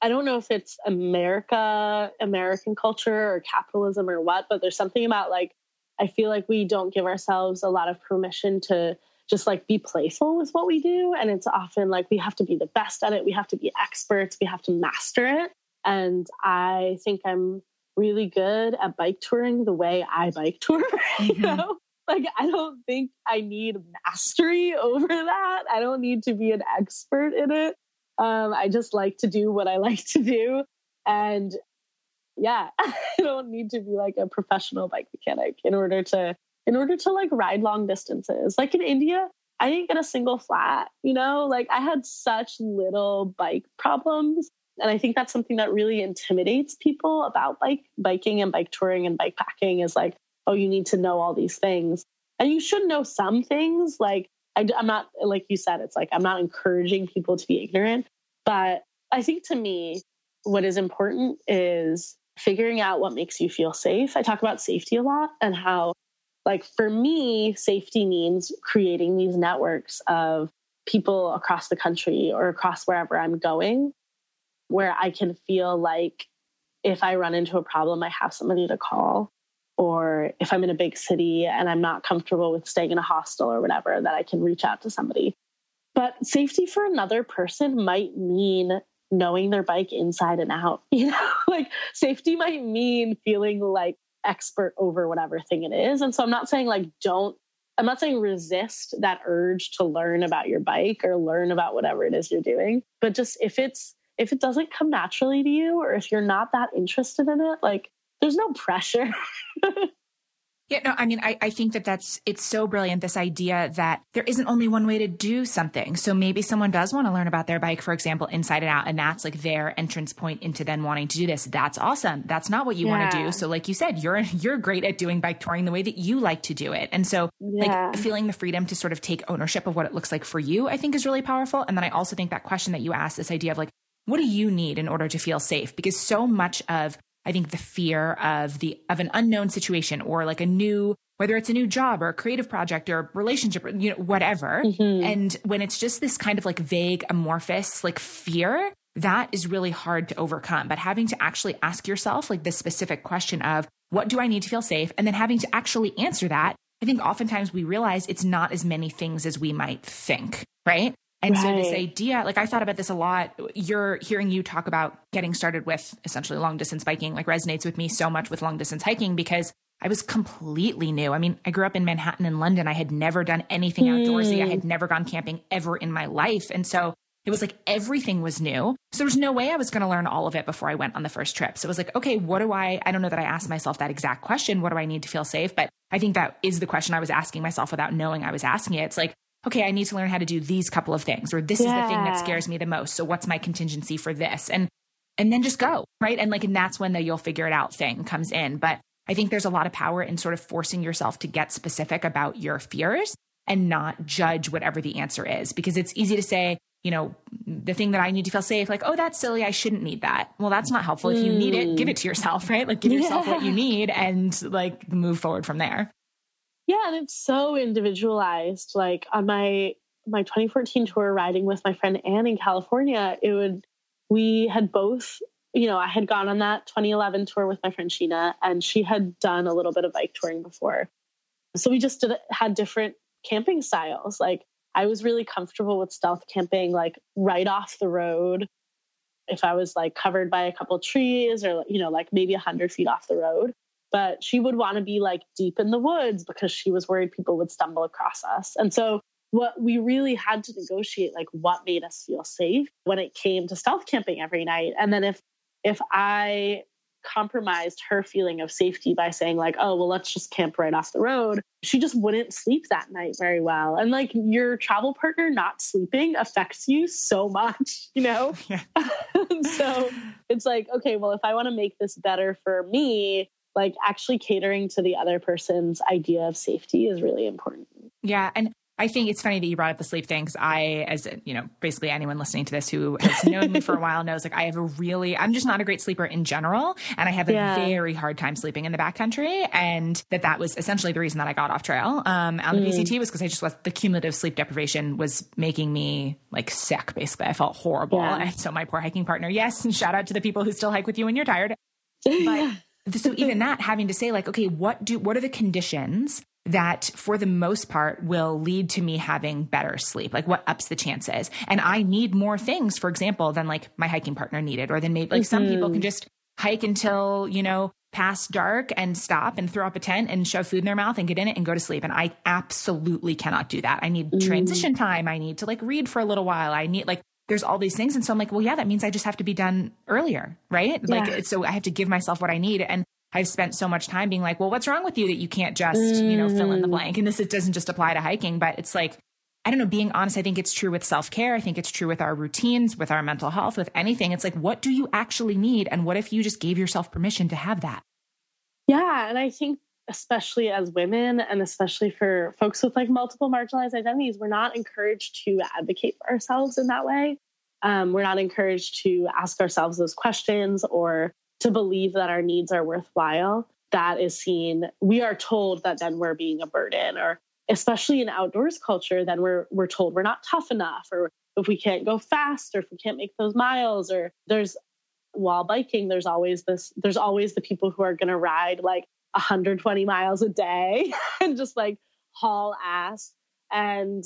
I don't know if it's America, American culture or capitalism or what, but there's something about like, I feel like we don't give ourselves a lot of permission to just like be playful with what we do. And it's often like we have to be the best at it, we have to be experts, we have to master it. And I think I'm really good at bike touring the way I bike tour, mm-hmm. you know? Like, I don't think I need mastery over that. I don't need to be an expert in it. Um, I just like to do what I like to do. And yeah, I don't need to be like a professional bike mechanic in order to in order to like ride long distances. Like in India, I didn't get a single flat, you know, like I had such little bike problems. And I think that's something that really intimidates people about bike biking and bike touring and bike packing is like, oh, you need to know all these things. And you should know some things like I, I'm not, like you said, it's like I'm not encouraging people to be ignorant. But I think to me, what is important is figuring out what makes you feel safe. I talk about safety a lot and how, like, for me, safety means creating these networks of people across the country or across wherever I'm going where I can feel like if I run into a problem, I have somebody to call or if I'm in a big city and I'm not comfortable with staying in a hostel or whatever, that I can reach out to somebody. But safety for another person might mean knowing their bike inside and out. You know, like safety might mean feeling like expert over whatever thing it is. And so I'm not saying like don't I'm not saying resist that urge to learn about your bike or learn about whatever it is you're doing, but just if it's if it doesn't come naturally to you or if you're not that interested in it, like there's no pressure. Yeah, no, I mean, I, I think that that's, it's so brilliant, this idea that there isn't only one way to do something. So maybe someone does want to learn about their bike, for example, inside and out, and that's like their entrance point into then wanting to do this. That's awesome. That's not what you yeah. want to do. So like you said, you're, you're great at doing bike touring the way that you like to do it. And so yeah. like feeling the freedom to sort of take ownership of what it looks like for you, I think is really powerful. And then I also think that question that you asked, this idea of like, what do you need in order to feel safe? Because so much of I think the fear of the of an unknown situation or like a new whether it's a new job or a creative project or relationship or you know whatever. Mm-hmm. and when it's just this kind of like vague amorphous like fear that is really hard to overcome. But having to actually ask yourself like this specific question of what do I need to feel safe? And then having to actually answer that I think oftentimes we realize it's not as many things as we might think right and right. so this idea, like I thought about this a lot. You're hearing you talk about getting started with essentially long distance biking, like resonates with me so much with long distance hiking because I was completely new. I mean, I grew up in Manhattan and London. I had never done anything outdoorsy. I had hmm. never gone camping ever in my life. And so it was like everything was new. So there was no way I was going to learn all of it before I went on the first trip. So it was like, okay, what do I, I don't know that I asked myself that exact question. What do I need to feel safe? But I think that is the question I was asking myself without knowing I was asking it. It's like, okay, I need to learn how to do these couple of things, or this yeah. is the thing that scares me the most. So what's my contingency for this? And and then just go, right? And like, and that's when the you'll figure it out thing comes in. But I think there's a lot of power in sort of forcing yourself to get specific about your fears and not judge whatever the answer is, because it's easy to say, you know, the thing that I need to feel safe, like, oh, that's silly. I shouldn't need that. Well, that's not helpful. If you need it, give it to yourself, right? Like, give yourself yeah. what you hmm. need and like move forward from there. Yeah, and it's so individualized. Like on my my 2014 tour riding with my friend Anne in California, it would we had both you know, I had gone on that 2011 tour with my friend Sheena, and she had done a little bit of bike touring before. So we just did, had different camping styles. Like I was really comfortable with stealth camping, like right off the road. If I was like covered by a couple trees or, you know, like maybe 100 feet off the road. But she would want to be like deep in the woods because she was worried people would stumble across us. And so what we really had to negotiate like what made us feel safe when it came to stealth camping every night and then if if i compromised her feeling of safety by saying like oh well let's just camp right off the road she just wouldn't sleep that night very well and like your travel partner not sleeping affects you so much you know yeah. so it's like okay well if i want to make this better for me like actually catering to the other person's idea of safety is really important yeah and I think it's funny that you brought up the sleep thing because I, as you know, basically anyone listening to this who has known me for a while knows like I have a really, I'm just not a great sleeper in general. And I have a yeah. very hard time sleeping in the backcountry. And that that was essentially the reason that I got off trail um, on the mm. PCT was because I just was, the cumulative sleep deprivation was making me like sick, basically. I felt horrible. Yeah. And so my poor hiking partner, yes, and shout out to the people who still hike with you when you're tired. But so even that having to say like, okay, what do, what are the conditions that for the most part will lead to me having better sleep? Like what ups the chances? And i need more things for example than like my hiking partner needed or than maybe like mm-hmm. some people can just hike until you know past dark and stop and throw up a tent and shove food in their mouth and get in it and go to sleep. And i absolutely cannot do that. I need mm. transition time. I need to like read for a little while. I need like there's all these things and so i'm like well yeah that means i just have to be done earlier right yeah. like so i have to give myself what i need and I've spent so much time being like, well, what's wrong with you that you can't just, mm. you know, fill in the mm. blank? And this it doesn't just apply to hiking, but it's like, I don't know, being honest, I think it's true with self care. I think it's true with our routines, with our mental health, with anything. It's like, what do you actually need? And what if you just gave yourself permission to have that? Yeah. And I think, especially as women, and especially for folks with like multiple marginalized identities, we're not encouraged to advocate for ourselves in that way. Um, we're not encouraged to ask ourselves those questions or to believe that our needs are worthwhile, that is seen, we are told that then we're being a burden or especially in outdoors culture, then we're we're told we're not tough enough or if we can't go fast or if we can't make those miles or there's while biking, there's always this there's always the people who are gonna ride like 120 miles a day and just like haul ass. And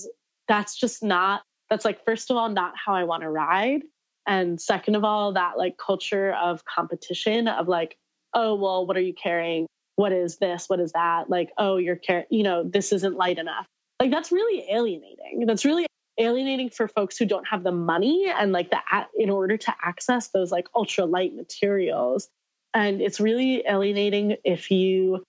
that's just not that's like first of all not how I want to ride. And second of all that like culture of competition of like oh well what are you carrying? What is this? What is that? Like oh you're carrying you know this isn't light enough. Like that's really alienating. That's really alienating for folks who don't have the money and like that in order to access those like ultra light materials and it's really alienating if you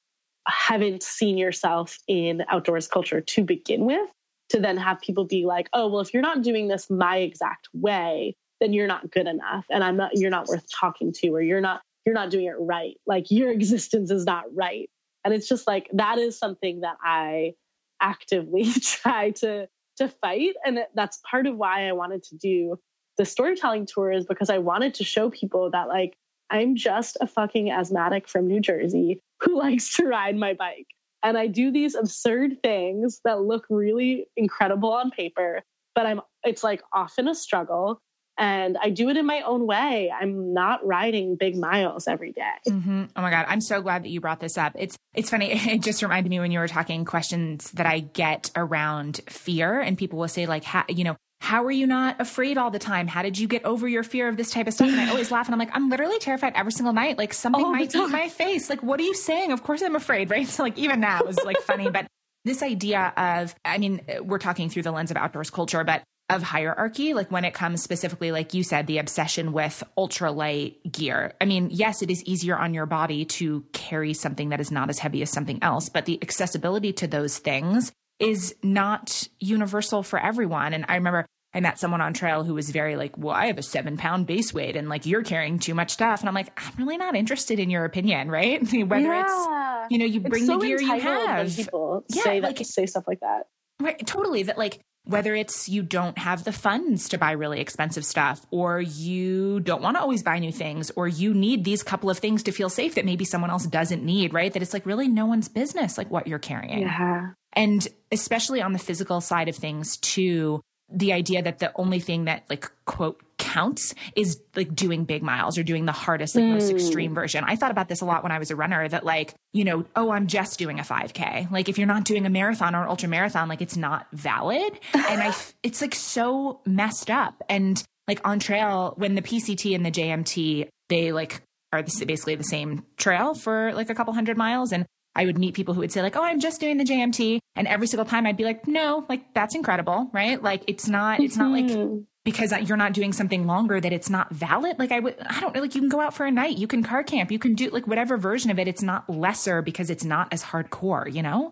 haven't seen yourself in outdoors culture to begin with to then have people be like oh well if you're not doing this my exact way then you're not good enough and i'm not you're not worth talking to or you're not you're not doing it right. Like your existence is not right. And it's just like that is something that i actively try to to fight. And that's part of why i wanted to do the storytelling tour is because i wanted to show people that like i'm just a fucking asthmatic from new jersey who likes to ride my bike and i do these absurd things that look really incredible on paper but i'm it's like often a struggle and I do it in my own way. I'm not riding big miles every day. Mm-hmm. Oh my god, I'm so glad that you brought this up. It's it's funny. It just reminded me when you were talking questions that I get around fear, and people will say like, you know. How are you not afraid all the time? How did you get over your fear of this type of stuff? And I always laugh and I'm like, I'm literally terrified every single night. Like something all might eat my face. Like, what are you saying? Of course I'm afraid, right? So like even that was like funny. But this idea of, I mean, we're talking through the lens of outdoors culture, but of hierarchy, like when it comes specifically, like you said, the obsession with ultralight gear. I mean, yes, it is easier on your body to carry something that is not as heavy as something else, but the accessibility to those things is not universal for everyone. And I remember I met someone on trail who was very like, well, I have a seven pound base weight and like you're carrying too much stuff. And I'm like, I'm really not interested in your opinion, right? Whether yeah. it's, you know, you bring so the gear you have. People yeah, say that, like, say stuff like that. Right, totally. That like whether it's you don't have the funds to buy really expensive stuff, or you don't want to always buy new things, or you need these couple of things to feel safe that maybe someone else doesn't need, right? That it's like really no one's business, like what you're carrying. Yeah. And especially on the physical side of things, too, the idea that the only thing that like quote counts is like doing big miles or doing the hardest like mm. most extreme version. I thought about this a lot when i was a runner that like you know oh i'm just doing a 5k like if you're not doing a marathon or an ultra marathon like it's not valid. And i it's like so messed up. And like on trail when the pct and the jmt they like are basically the same trail for like a couple hundred miles. And I would meet people who would say like, "Oh, I'm just doing the JMT," and every single time I'd be like, "No, like that's incredible, right? Like it's not, it's not like mm-hmm. because you're not doing something longer that it's not valid. Like I would, I don't know, like you can go out for a night, you can car camp, you can do like whatever version of it. It's not lesser because it's not as hardcore, you know?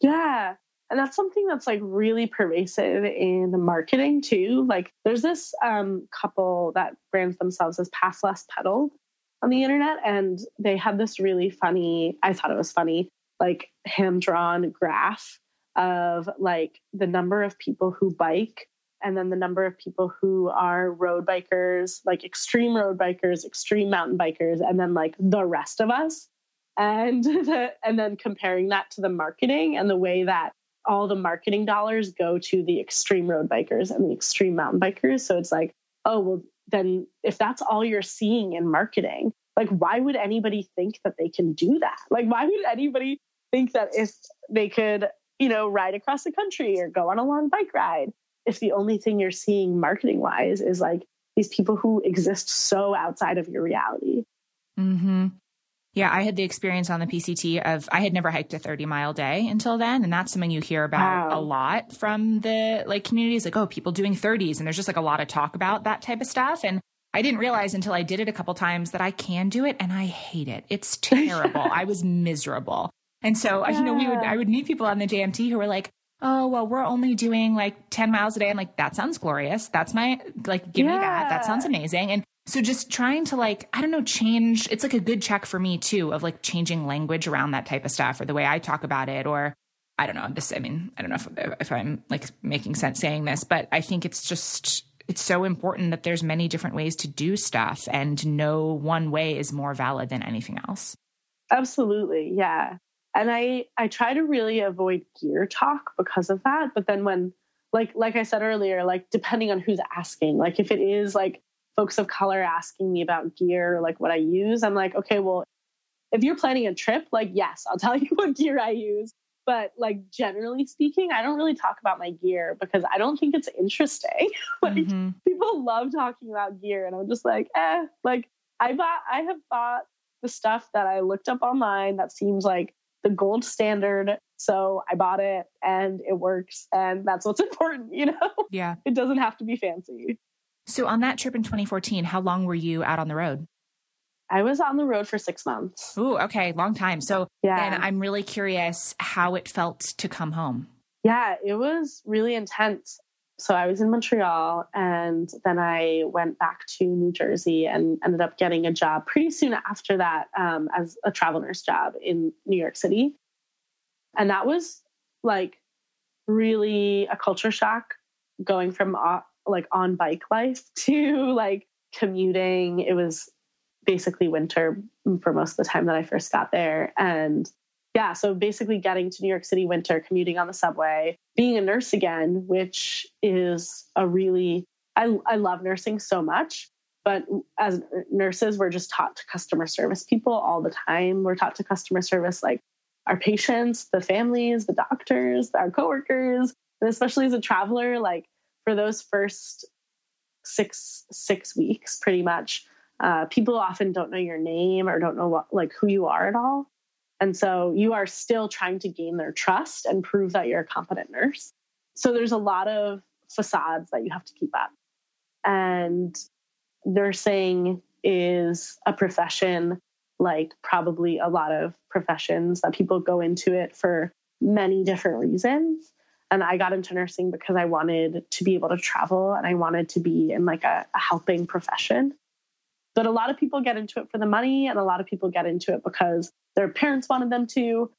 Yeah, and that's something that's like really pervasive in the marketing too. Like there's this um, couple that brands themselves as Path Less Pedaled on the internet and they had this really funny i thought it was funny like hand drawn graph of like the number of people who bike and then the number of people who are road bikers like extreme road bikers extreme mountain bikers and then like the rest of us. And the, and then comparing that to the marketing and the way that all the marketing dollars go to the extreme road bikers and the extreme mountain bikers. So it's like oh well then if that's all you're seeing in marketing, like why would anybody think that they can do that? Like why would anybody think that if they could, you know, ride across the country or go on a long bike ride, if the only thing you're seeing marketing wise is like these people who exist so outside of your reality. Mm-hmm. Yeah, I had the experience on the PCT of I had never hiked a 30 mile day until then. And that's something you hear about wow. a lot from the like communities like, oh, people doing 30s. And there's just like a lot of talk about that type of stuff. And I didn't realize until I did it a couple times that I can do it and I hate it. It's terrible. I was miserable. And so, yeah. you know, we would, I would meet people on the JMT who were like, oh, well, we're only doing like 10 miles a day. I'm like, that sounds glorious. That's my, like, give yeah. me that. That sounds amazing. And so just trying to like, I don't know, change, it's like a good check for me too of like changing language around that type of stuff or the way I talk about it or I don't know. This, I mean, I don't know if, if I'm like making sense saying this, but I think it's just, it's so important that there's many different ways to do stuff and no one way is more valid than anything else. Absolutely. Yeah. And I, I try to really avoid gear talk because of that. But then when, like, like I said earlier, like depending on who's asking, like if it is like folks of color asking me about gear, like what I use, I'm like, okay, well, if you're planning a trip, like, yes, I'll tell you what gear I use. But like generally speaking, I don't really talk about my gear because I don't think it's interesting. like mm-hmm. people love talking about gear, and I'm just like, eh, like I bought, I have bought the stuff that I looked up online that seems like the gold standard. So I bought it and it works. And that's what's important, you know? Yeah. It doesn't have to be fancy. So, on that trip in 2014, how long were you out on the road? I was on the road for six months. Ooh, okay, long time. So, yeah. then I'm really curious how it felt to come home. Yeah, it was really intense. So, I was in Montreal and then I went back to New Jersey and ended up getting a job pretty soon after that um, as a travel nurse job in New York City. And that was like really a culture shock going from like on bike life to like commuting. It was basically winter for most of the time that I first got there. And yeah, so basically getting to New York City winter, commuting on the subway, being a nurse again, which is a really, I, I love nursing so much. But as nurses, we're just taught to customer service people all the time. We're taught to customer service like our patients, the families, the doctors, our coworkers, and especially as a traveler, like for those first six six weeks, pretty much, uh, people often don't know your name or don't know what like who you are at all, and so you are still trying to gain their trust and prove that you're a competent nurse. So there's a lot of facades that you have to keep up, and nursing is a profession like probably a lot of professions that people go into it for many different reasons and I got into nursing because I wanted to be able to travel and I wanted to be in like a, a helping profession. But a lot of people get into it for the money, and a lot of people get into it because their parents wanted them to,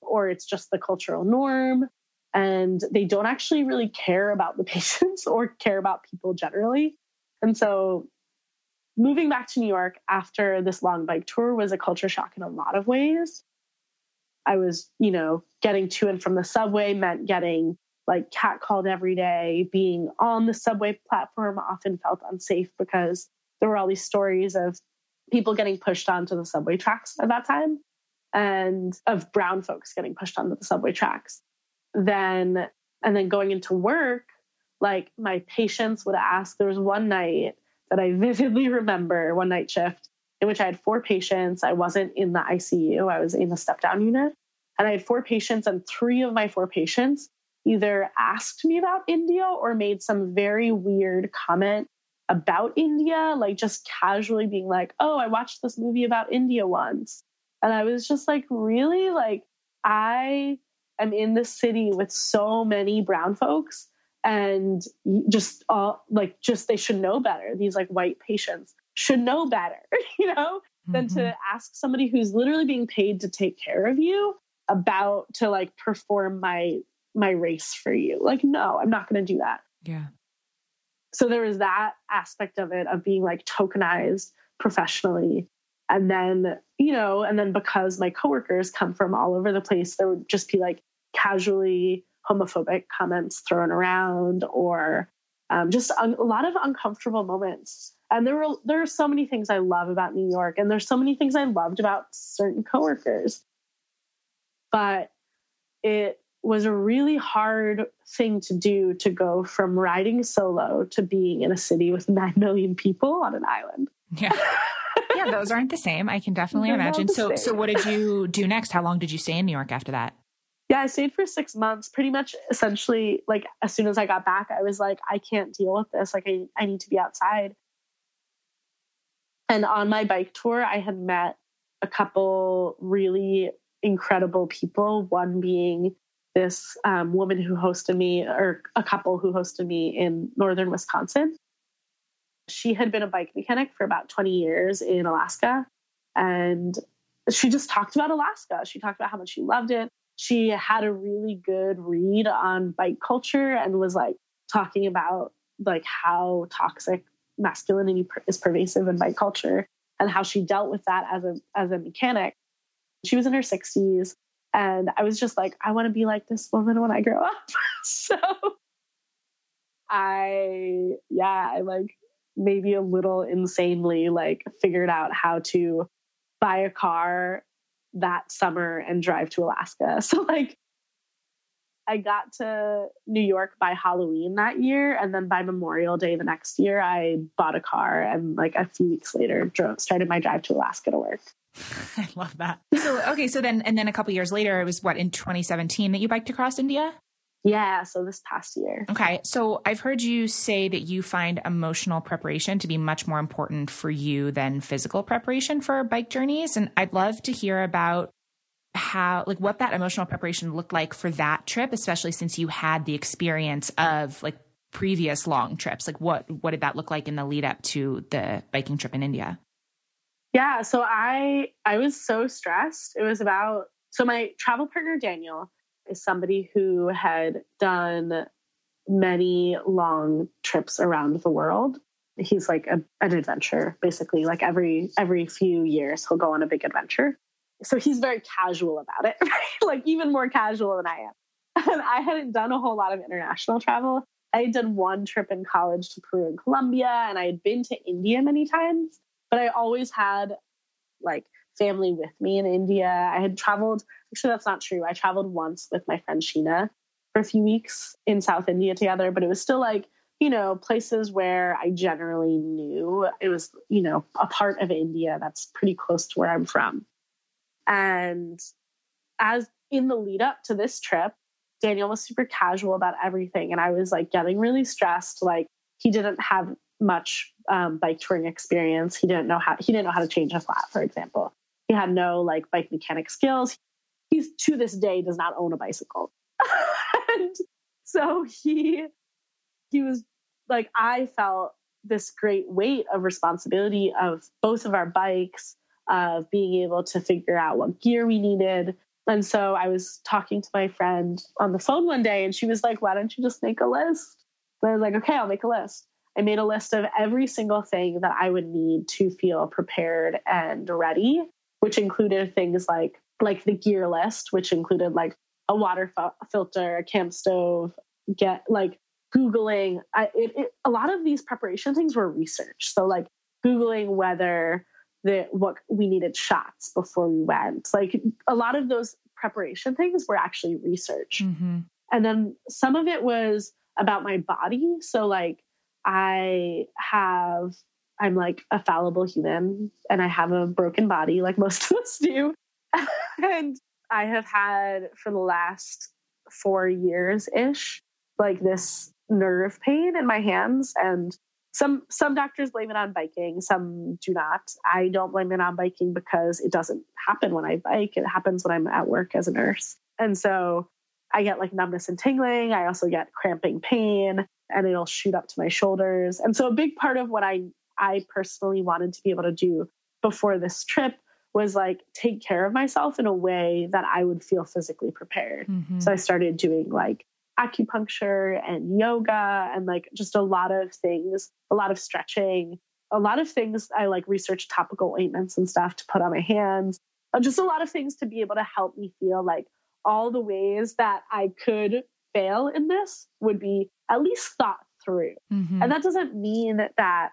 or it's just the cultural norm. And they don't actually really care about the patients or care about people generally. And so moving back to New York after this long bike tour was a culture shock in a lot of ways. I was, you know, getting to and from the subway meant getting like catcalled every day. Being on the subway platform often felt unsafe because there were all these stories of people getting pushed onto the subway tracks at that time and of brown folks getting pushed onto the subway tracks. Then, and then going into work, like my patients would ask, there was one night that I vividly remember, one night shift, in which I had four patients. I wasn't in the ICU, I was in the step down unit. And I had four patients, and three of my four patients either asked me about India or made some very weird comment about India, like just casually being like, oh, I watched this movie about India once. And I was just like, really? Like, I am in this city with so many brown folks and just all like just they should know better these like white patients should know better you know mm-hmm. than to mm-hmm. ask somebody who's literally being paid to take care of you about to like perform my my race for you like no i'm not going to do that yeah so there was that aspect of it of being like tokenized professionally and then you know and then because my coworkers come from all over the place there would just be like casually homophobic comments thrown around or um, just a, a lot of uncomfortable moments and there were there are so many things i love about new york and there's so many things i loved about certain coworkers but it was a really hard thing to do to go from riding solo to being in a city with 9 million people on an island yeah yeah, those aren't the same. I can definitely They're imagine. So, same. so what did you do next? How long did you stay in New York after that? Yeah, I stayed for six months. Pretty much, essentially, like as soon as I got back, I was like, I can't deal with this. Like, I, I need to be outside. And on my bike tour, I had met a couple really incredible people. One being this um, woman who hosted me, or a couple who hosted me in northern Wisconsin. She had been a bike mechanic for about 20 years in Alaska. And she just talked about Alaska. She talked about how much she loved it. She had a really good read on bike culture and was like talking about like how toxic masculinity is pervasive in bike culture and how she dealt with that as a as a mechanic. She was in her 60s and I was just like I want to be like this woman when I grow up. so I yeah, I like maybe a little insanely like figured out how to buy a car that summer and drive to Alaska. So like I got to New York by Halloween that year and then by Memorial Day the next year I bought a car and like a few weeks later drove started my drive to Alaska to work. I love that. So okay, so then and then a couple years later it was what in 2017 that you biked across India? Yeah, so this past year. Okay. So I've heard you say that you find emotional preparation to be much more important for you than physical preparation for bike journeys. And I'd love to hear about how, like, what that emotional preparation looked like for that trip, especially since you had the experience of like previous long trips. Like, what, what did that look like in the lead up to the biking trip in India? Yeah. So I, I was so stressed. It was about, so my travel partner, Daniel, is somebody who had done many long trips around the world. He's like a, an adventure, basically. Like every every few years, he'll go on a big adventure. So he's very casual about it, right? like even more casual than I am. And I hadn't done a whole lot of international travel. I had done one trip in college to Peru and Colombia, and I had been to India many times. But I always had like family with me in India. I had traveled, actually, that's not true. I traveled once with my friend Sheena for a few weeks in South India together, but it was still like, you know, places where I generally knew it was, you know, a part of India that's pretty close to where I'm from. And as in the lead up to this trip, Daniel was super casual about everything. And I was like getting really stressed. Like he didn't have much um, bike touring experience. He didn't know how he didn't know how to change a flat, for example. He had no like bike mechanic skills. He's to this day does not own a bicycle. and so he he was like I felt this great weight of responsibility of both of our bikes, of being able to figure out what gear we needed. And so I was talking to my friend on the phone one day and she was like, Why don't you just make a list? And I was like, Okay, I'll make a list. I made a list of every single thing that I would need to feel prepared and ready which included things like like the gear list, which included like a water filter, a camp stove, get like Googling. I, it, it, a lot of these preparation things were research. So like Googling whether the what we needed shots before we went. Like a lot of those preparation things were actually research. Mm-hmm. And then some of it was about my body. So like I have I'm like a fallible human and I have a broken body like most of us do. and I have had for the last 4 years ish like this nerve pain in my hands and some some doctors blame it on biking some do not. I don't blame it on biking because it doesn't happen when i bike. It happens when i'm at work as a nurse. And so i get like numbness and tingling. I also get cramping pain and it'll shoot up to my shoulders. And so a big part of what i i personally wanted to be able to do before this trip was like take care of myself in a way that i would feel physically prepared. Mm-hmm. so i started doing like acupuncture and yoga and like just a lot of things, a lot of stretching, a lot of things. I like research topical ointments and stuff to put on my hands, uh, just a lot of things to be able to help me feel like all the ways that I could fail in this would be at least thought through. Mm-hmm. And that doesn't mean that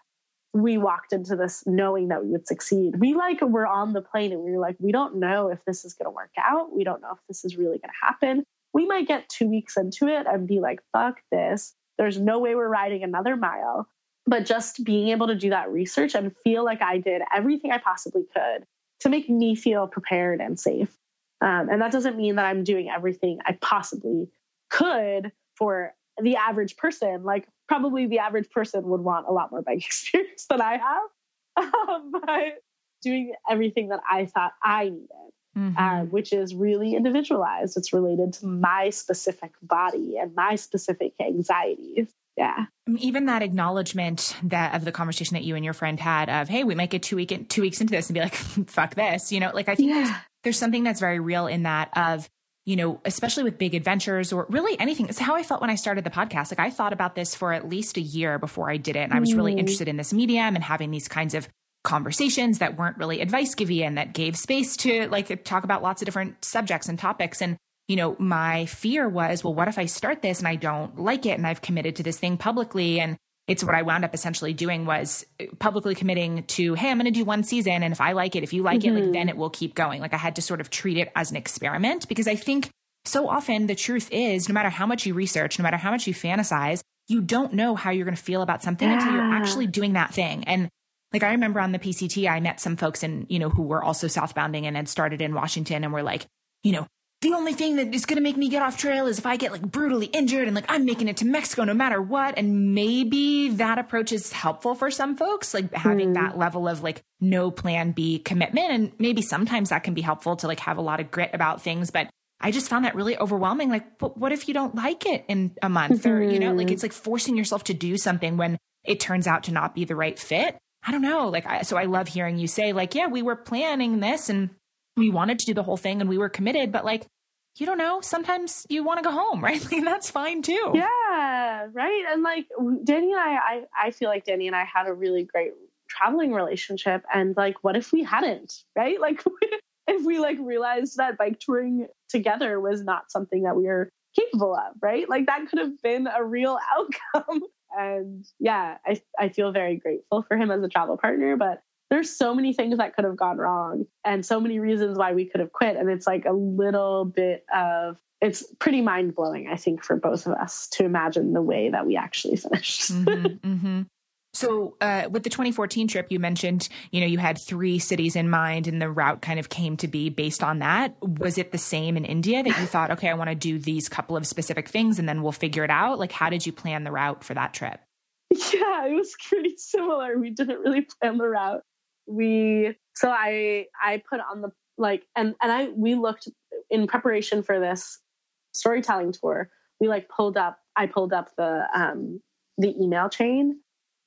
we walked into this knowing that we would succeed. We like were on the plane and we were like, we don't know if this is going to work out. We don't know if this is really going to happen we might get two weeks into it and be like, fuck this. There's no way we're riding another mile. But just being able to do that research and feel like I did everything I possibly could to make me feel prepared and safe. Um, and that doesn't mean that I'm doing everything I possibly could for the average person. Like, probably the average person would want a lot more bike experience than I have. Um, but doing everything that I thought I needed mm-hmm. uh, which is really individualized. It's related to my specific body and my specific anxieties. Yeah. Even that acknowledgement that of the conversation that you and your friend had of, hey, we might get two week two weeks into this and be like, fuck this. You know, like I think yeah. there's, there's something that's very real in that of you know, especially with big adventures or really anything. It's how I felt when I started the podcast. Like I thought about this for at least a year before I did it. And I was really mm. interested in this medium and having these kinds of conversations that weren't really advice giving and that gave space to like talk about lots of different subjects and topics. And, you know, my fear was, well, what if I start this and I don't like it and I've committed to this thing publicly and it's what I wound up essentially doing was publicly committing to, hey, I'm going to do one season. And if I like it, if you like mm-hmm. it, like mm-hmm. then it will keep going. Like I had to sort of treat it as an experiment because I think so often the truth is no matter how much you research, no matter how much you fantasize, you don't know how you're going to feel about something yeah. until you're actually doing that thing. And like I remember on the PCT, I met some folks in, you know, who were also southbounding and had started in Washington and were like, you know, the only thing that is going to make me get off trail is if I get like brutally injured and like I'm making it to Mexico no matter what. And maybe that approach is helpful for some folks, like having mm. that level of like no plan B commitment. And maybe sometimes that can be helpful to like have a lot of grit about things. But I just found that really overwhelming. Like, but what if you don't like it in a month or, you know, like mm-hmm. it's like forcing yourself to do something when it turns out to not be the right fit. I don't know. Like, I, so I love hearing you say, like, yeah, we were planning this and we wanted to do the whole thing and we were committed, but like, you don't know. Sometimes you want to go home, right? Like, that's fine too. Yeah, right. And like Danny and I, I, I feel like Danny and I had a really great traveling relationship. And like, what if we hadn't, right? Like, if we like realized that bike touring together was not something that we were capable of, right? Like, that could have been a real outcome and yeah, I, I feel very grateful for him as a travel partner, but there's so many things that could have gone wrong and so many reasons why we could have quit. And it's like a little bit of, it's pretty mind blowing, I think, for both of us to imagine the way that we actually finished. mm-hmm, mm-hmm. So, uh, with the 2014 trip, you mentioned, you know, you had three cities in mind and the route kind of came to be based on that. Was it the same in India that you thought, okay, I want to do these couple of specific things and then we'll figure it out? Like, how did you plan the route for that trip? Yeah, it was pretty similar. We didn't really plan the route. We, so I, I put on the, like, and, and I, we looked in preparation for this storytelling tour. We like pulled up, I pulled up the, um, the email chain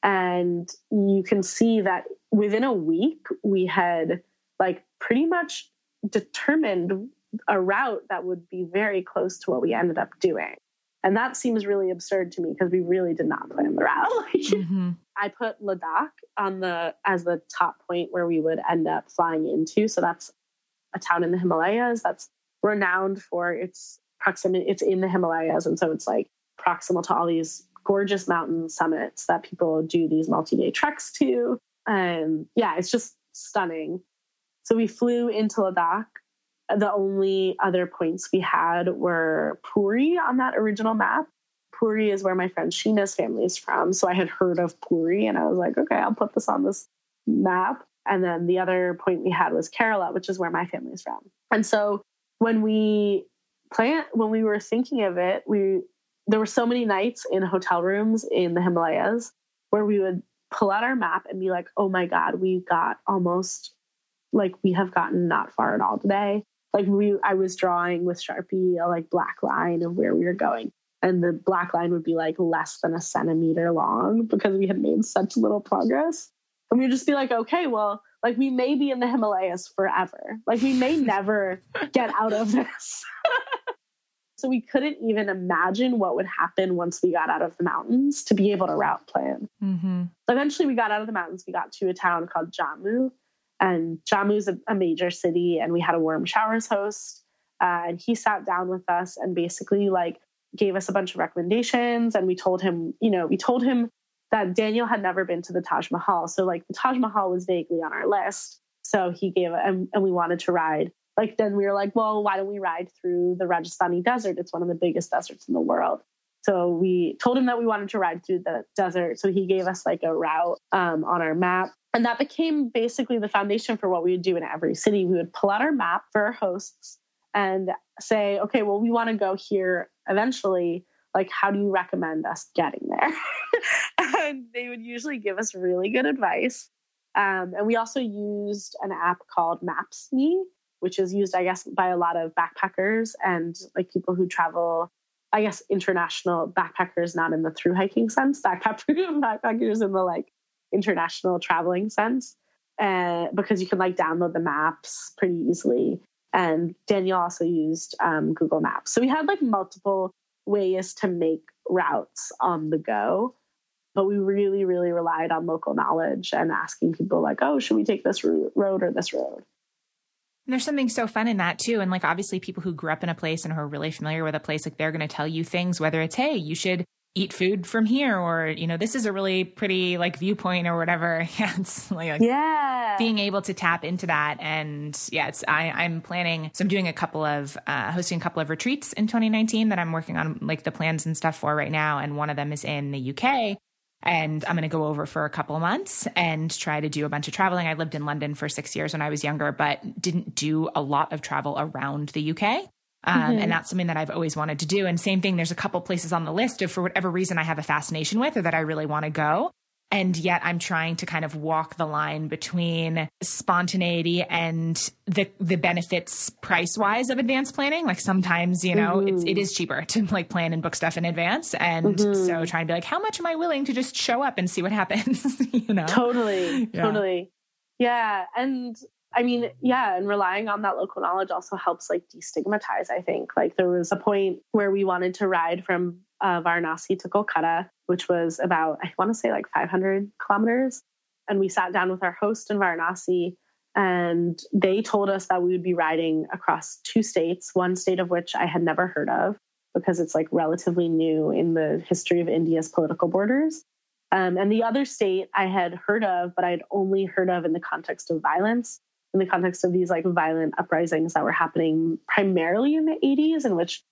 and you can see that within a week, we had like pretty much determined a route that would be very close to what we ended up doing. And that seems really absurd to me because we really did not plan the route. mm-hmm. I put Ladakh on the as the top point where we would end up flying into. So that's a town in the Himalayas that's renowned for its proximity. It's in the Himalayas, and so it's like proximal to all these gorgeous mountain summits that people do these multi-day treks to. And yeah, it's just stunning. So we flew into Ladakh. The only other points we had were Puri on that original map. Puri is where my friend Sheena's family is from. So I had heard of Puri and I was like, okay, I'll put this on this map. And then the other point we had was Kerala, which is where my family is from. And so when we plant, when we were thinking of it, we there were so many nights in hotel rooms in the Himalayas where we would pull out our map and be like, oh my God, we got almost like we have gotten not far at all today. Like we I was drawing with Sharpie a like black line of where we were going. And the black line would be like less than a centimeter long because we had made such little progress. And we'd just be like, okay, well, like we may be in the Himalayas forever. Like we may never get out of this. so we couldn't even imagine what would happen once we got out of the mountains to be able to route plan. Mm-hmm. Eventually, we got out of the mountains. We got to a town called Jammu, and Jammu is a, a major city. And we had a warm showers host, uh, and he sat down with us and basically like gave us a bunch of recommendations. And we told him, you know, we told him that Daniel had never been to the Taj Mahal. So like the Taj Mahal was vaguely on our list. So he gave and, and we wanted to ride. Like then we were like, well, why don't we ride through the Rajasthani desert? It's one of the biggest deserts in the world. So we told him that we wanted to ride through the desert. So he gave us like a route um, on our map. And that became basically the foundation for what we would do in every city. We would pull out our map for our hosts and say, okay, well, we want to go here eventually like how do you recommend us getting there and they would usually give us really good advice um, and we also used an app called maps.me which is used i guess by a lot of backpackers and like people who travel i guess international backpackers not in the through hiking sense backpackers in the like international traveling sense uh, because you can like download the maps pretty easily and daniel also used um, google maps so we had like multiple ways to make routes on the go. But we really, really relied on local knowledge and asking people, like, oh, should we take this road or this road? And there's something so fun in that too. And like obviously people who grew up in a place and who are really familiar with a place, like they're going to tell you things, whether it's, hey, you should eat food from here or you know this is a really pretty like viewpoint or whatever. Yeah it's like yeah. being able to tap into that. And yeah it's I, i'm planning so i'm doing a couple of uh, hosting a couple of retreats in 2019 that i'm working on like the plans and stuff for right now. And one of them is in the uk and I'm going to go over for a couple months and try to do a bunch of traveling. I lived in London for six years when I was younger, but didn't do a lot of travel around the UK. Um, mm-hmm. And that's something that I've always wanted to do. And same thing, there's a couple places on the list of for whatever reason I have a fascination with or that I really want to go. And yet I'm trying to kind of walk the line between spontaneity and the the benefits price wise of advanced planning. Like sometimes, you know, mm-hmm. it's, it is cheaper to like plan and book stuff in advance. And mm-hmm. so trying to be like, how much am I willing to just show up and see what happens? you know? Totally. Yeah. Totally. Yeah. And I mean, yeah, and relying on that local knowledge also helps like destigmatize, I think. Like there was a point where we wanted to ride from uh, Varanasi to Kolkata, which was about, I want to say like 500 kilometers. And we sat down with our host in Varanasi and they told us that we would be riding across two states, one state of which I had never heard of because it's like relatively new in the history of India's political borders. Um, and the other state I had heard of, but I'd only heard of in the context of violence in the context of these like violent uprisings that were happening primarily in the 80s in which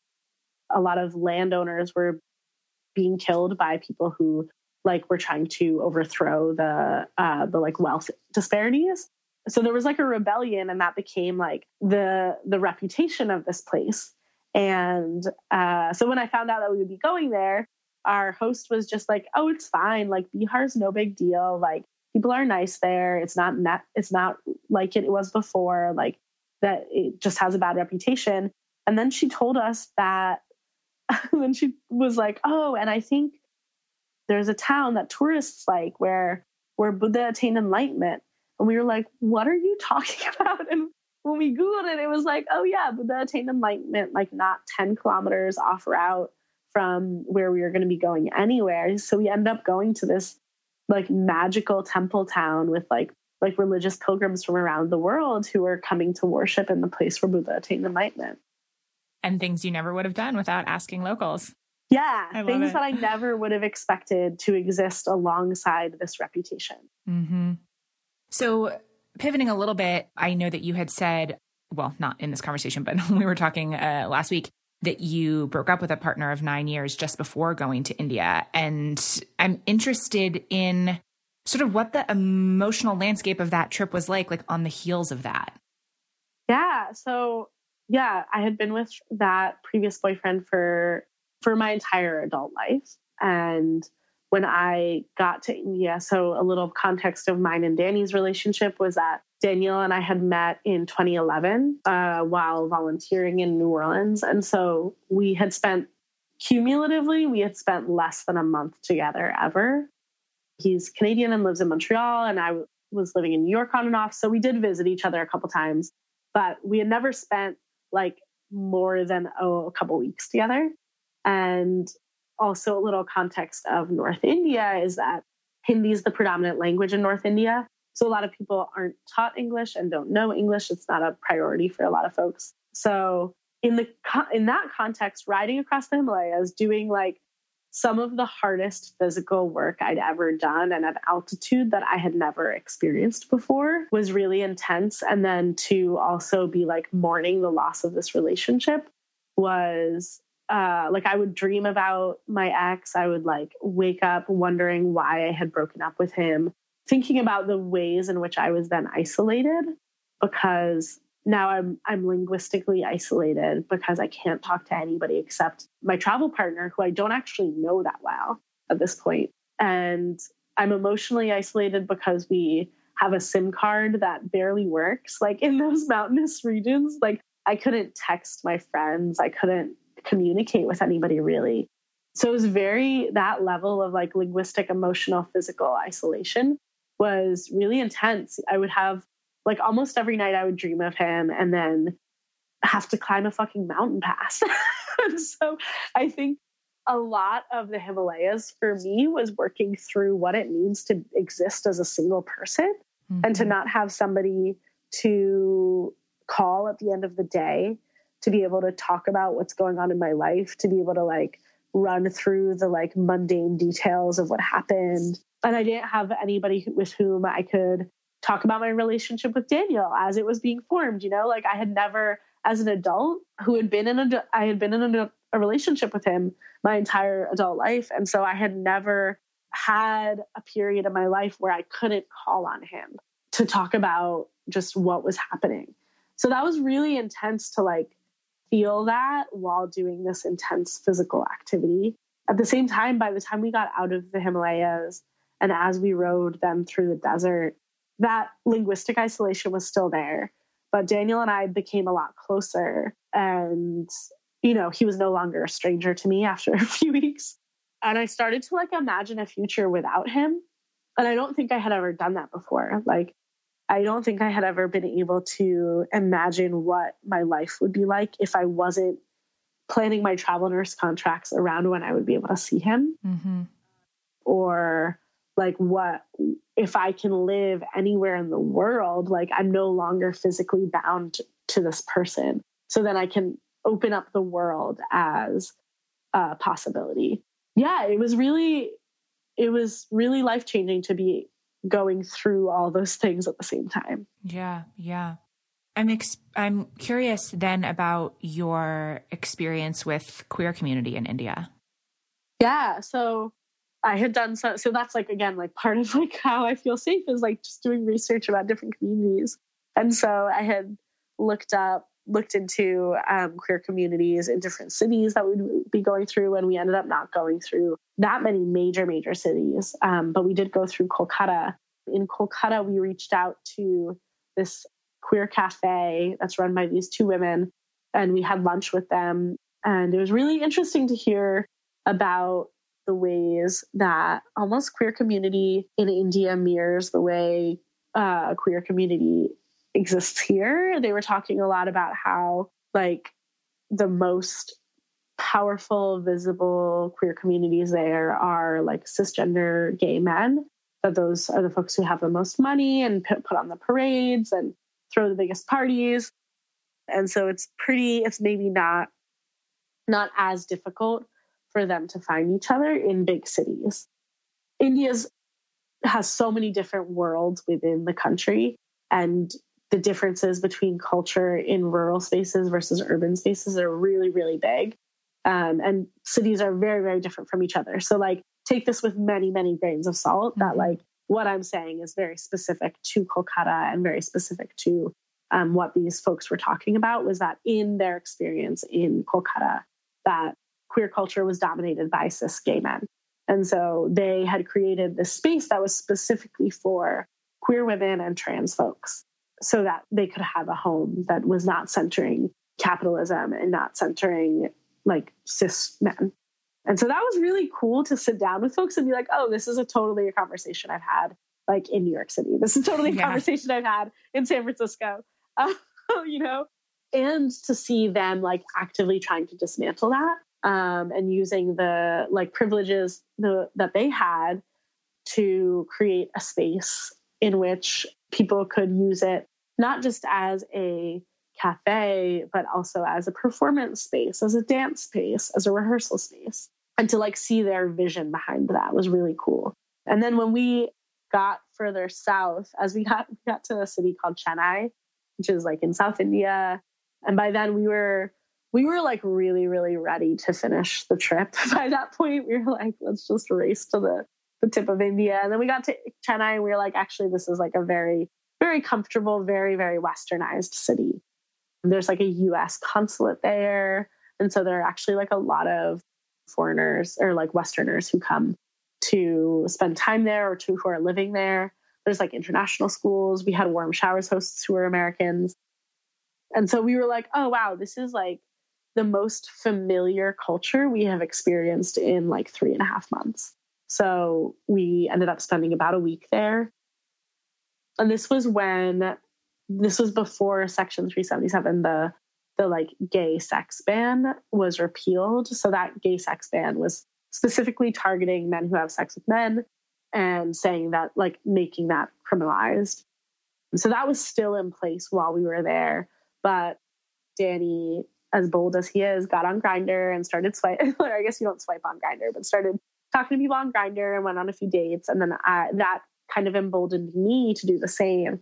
a lot of landowners were being killed by people who like were trying to overthrow the uh the like wealth disparities. So there was like a rebellion and that became like the the reputation of this place. And uh so when i found out that we would be going there our host was just like oh it's fine. Like bihar's no big deal. Like people are nice there. It's not net, it's not like it was before, like that it just has a bad reputation. And then she told us that then she was like, "Oh, and I think there's a town that tourists like where where Buddha attained enlightenment." And we were like, "What are you talking about?" And when we googled it, it was like, "Oh yeah, Buddha attained enlightenment like not 10 kilometers off route from where we were going to be going anywhere." So we end up going to this like magical temple town with like like religious pilgrims from around the world who are coming to worship in the place where Buddha attained enlightenment. And things you never would have done without asking locals. Yeah, things it. that I never would have expected to exist alongside this reputation. Mm-hmm. So, pivoting a little bit, I know that you had said, well, not in this conversation, but we were talking uh, last week that you broke up with a partner of nine years just before going to India. And I'm interested in sort of what the emotional landscape of that trip was like, like on the heels of that. Yeah. So, yeah, I had been with that previous boyfriend for for my entire adult life. And when I got to India, so a little context of mine and Danny's relationship was that Daniel and I had met in 2011 uh, while volunteering in New Orleans. And so we had spent cumulatively, we had spent less than a month together ever. He's Canadian and lives in Montreal, and I was living in New York on and off. So we did visit each other a couple times, but we had never spent like more than oh, a couple weeks together. And also, a little context of North India is that Hindi is the predominant language in North India. So, a lot of people aren't taught English and don't know English. It's not a priority for a lot of folks. So, in the in that context, riding across the Himalayas, doing like some of the hardest physical work I'd ever done and at altitude that I had never experienced before was really intense. And then to also be like mourning the loss of this relationship was uh, like I would dream about my ex. I would like wake up wondering why I had broken up with him, thinking about the ways in which I was then isolated because now I'm I'm linguistically isolated because I can't talk to anybody except my travel partner who I don't actually know that well at this point. And I'm emotionally isolated because we have a SIM card that barely works. Like in those mountainous regions, like I couldn't text my friends. I couldn't communicate with anybody really. So it was very, that level of like linguistic, emotional, physical isolation was really intense. I would have like almost every night I would dream of him and then have to climb a fucking mountain pass. so I think a lot of the Himalayas for me was working through what it means to exist as a single person mm-hmm. and to mm-hmm. not have somebody to call at the end of the day to be able to talk about what's going on in my life, to be able to like run through the like mundane details of what happened. And I didn't have anybody with whom I could talk about my relationship with Daniel as it was being formed, you know, like I had never as an adult who had been in a I had been in a, a relationship with him my entire adult life and so I had never had a period of my life where I couldn't call on him to talk about just what was happening. So that was really intense to like feel that while doing this intense physical activity. At the same time, by the time we got out of the Himalayas and as we rode them through the desert, that linguistic isolation was still there. But Daniel and I became a lot closer. And, you know, he was no longer a stranger to me after a few weeks. And I started to like imagine a future without him. And I don't think I had ever done that before. Like, I don't think I had ever been able to imagine what my life would be like if I wasn't planning my travel nurse contracts around when I would be able to see him. Mm-hmm. Or like what if I can live anywhere in the world, like I'm no longer physically bound to this person. So then I can open up the world as a possibility. Yeah, it was really it was really life changing to be going through all those things at the same time. Yeah, yeah. I'm ex- I'm curious then about your experience with queer community in India. Yeah, so I had done so so that's like again like part of like how I feel safe is like just doing research about different communities. And so I had looked up looked into um, queer communities in different cities that we would be going through and we ended up not going through that many major major cities. Um, but we did go through kolkata. In kolkata we reached out to this queer cafe that's run by these two women and we had lunch with them. And it was really interesting to hear about the ways that almost queer community in india mirrors the way uh, queer community exists here. They were talking a lot about how, like, the most powerful, visible queer communities there are like cisgender gay men. That those are the folks who have the most money and put on the parades and throw the biggest parties. And so it's pretty, it's maybe not not as difficult for them to find each other in big cities. India's has so many different worlds within the country and the differences between culture in rural spaces versus urban spaces are really really big um, and cities are very very different from each other so like take this with many many grains of salt that mm-hmm. like what i'm saying is very specific to kolkata and very specific to um, what these folks were talking about was that in their experience in kolkata that queer culture was dominated by cis gay men and so they had created this space that was specifically for queer women and trans folks so that they could have a home that was not centering capitalism and not centering like cis men. And so that was really cool to sit down with folks and be like, oh, this is a totally a conversation I've had like in New York City. This is totally a yeah. conversation I've had in San Francisco, uh, you know, and to see them like actively trying to dismantle that um, and using the like privileges the, that they had to create a space in which people could use it not just as a cafe, but also as a performance space, as a dance space, as a rehearsal space. And to like see their vision behind that was really cool. And then when we got further south, as we got we got to a city called Chennai, which is like in South India, and by then we were we were like really really ready to finish the trip. By that point, we were like, let's just race to the the tip of India. And then we got to Chennai, and we were like, actually, this is like a very very comfortable, very, very westernized city. There's like a US consulate there. And so there are actually like a lot of foreigners or like Westerners who come to spend time there or to who are living there. There's like international schools. We had warm showers hosts who were Americans. And so we were like, oh, wow, this is like the most familiar culture we have experienced in like three and a half months. So we ended up spending about a week there. And this was when this was before section 377 the the like gay sex ban was repealed. So that gay sex ban was specifically targeting men who have sex with men and saying that like making that criminalized. So that was still in place while we were there. But danny as bold as he is got on Grindr and started swipe or i guess you don't swipe on Grindr but started talking to people on Grindr and went on a few dates and then I, that kind of emboldened me to do the same.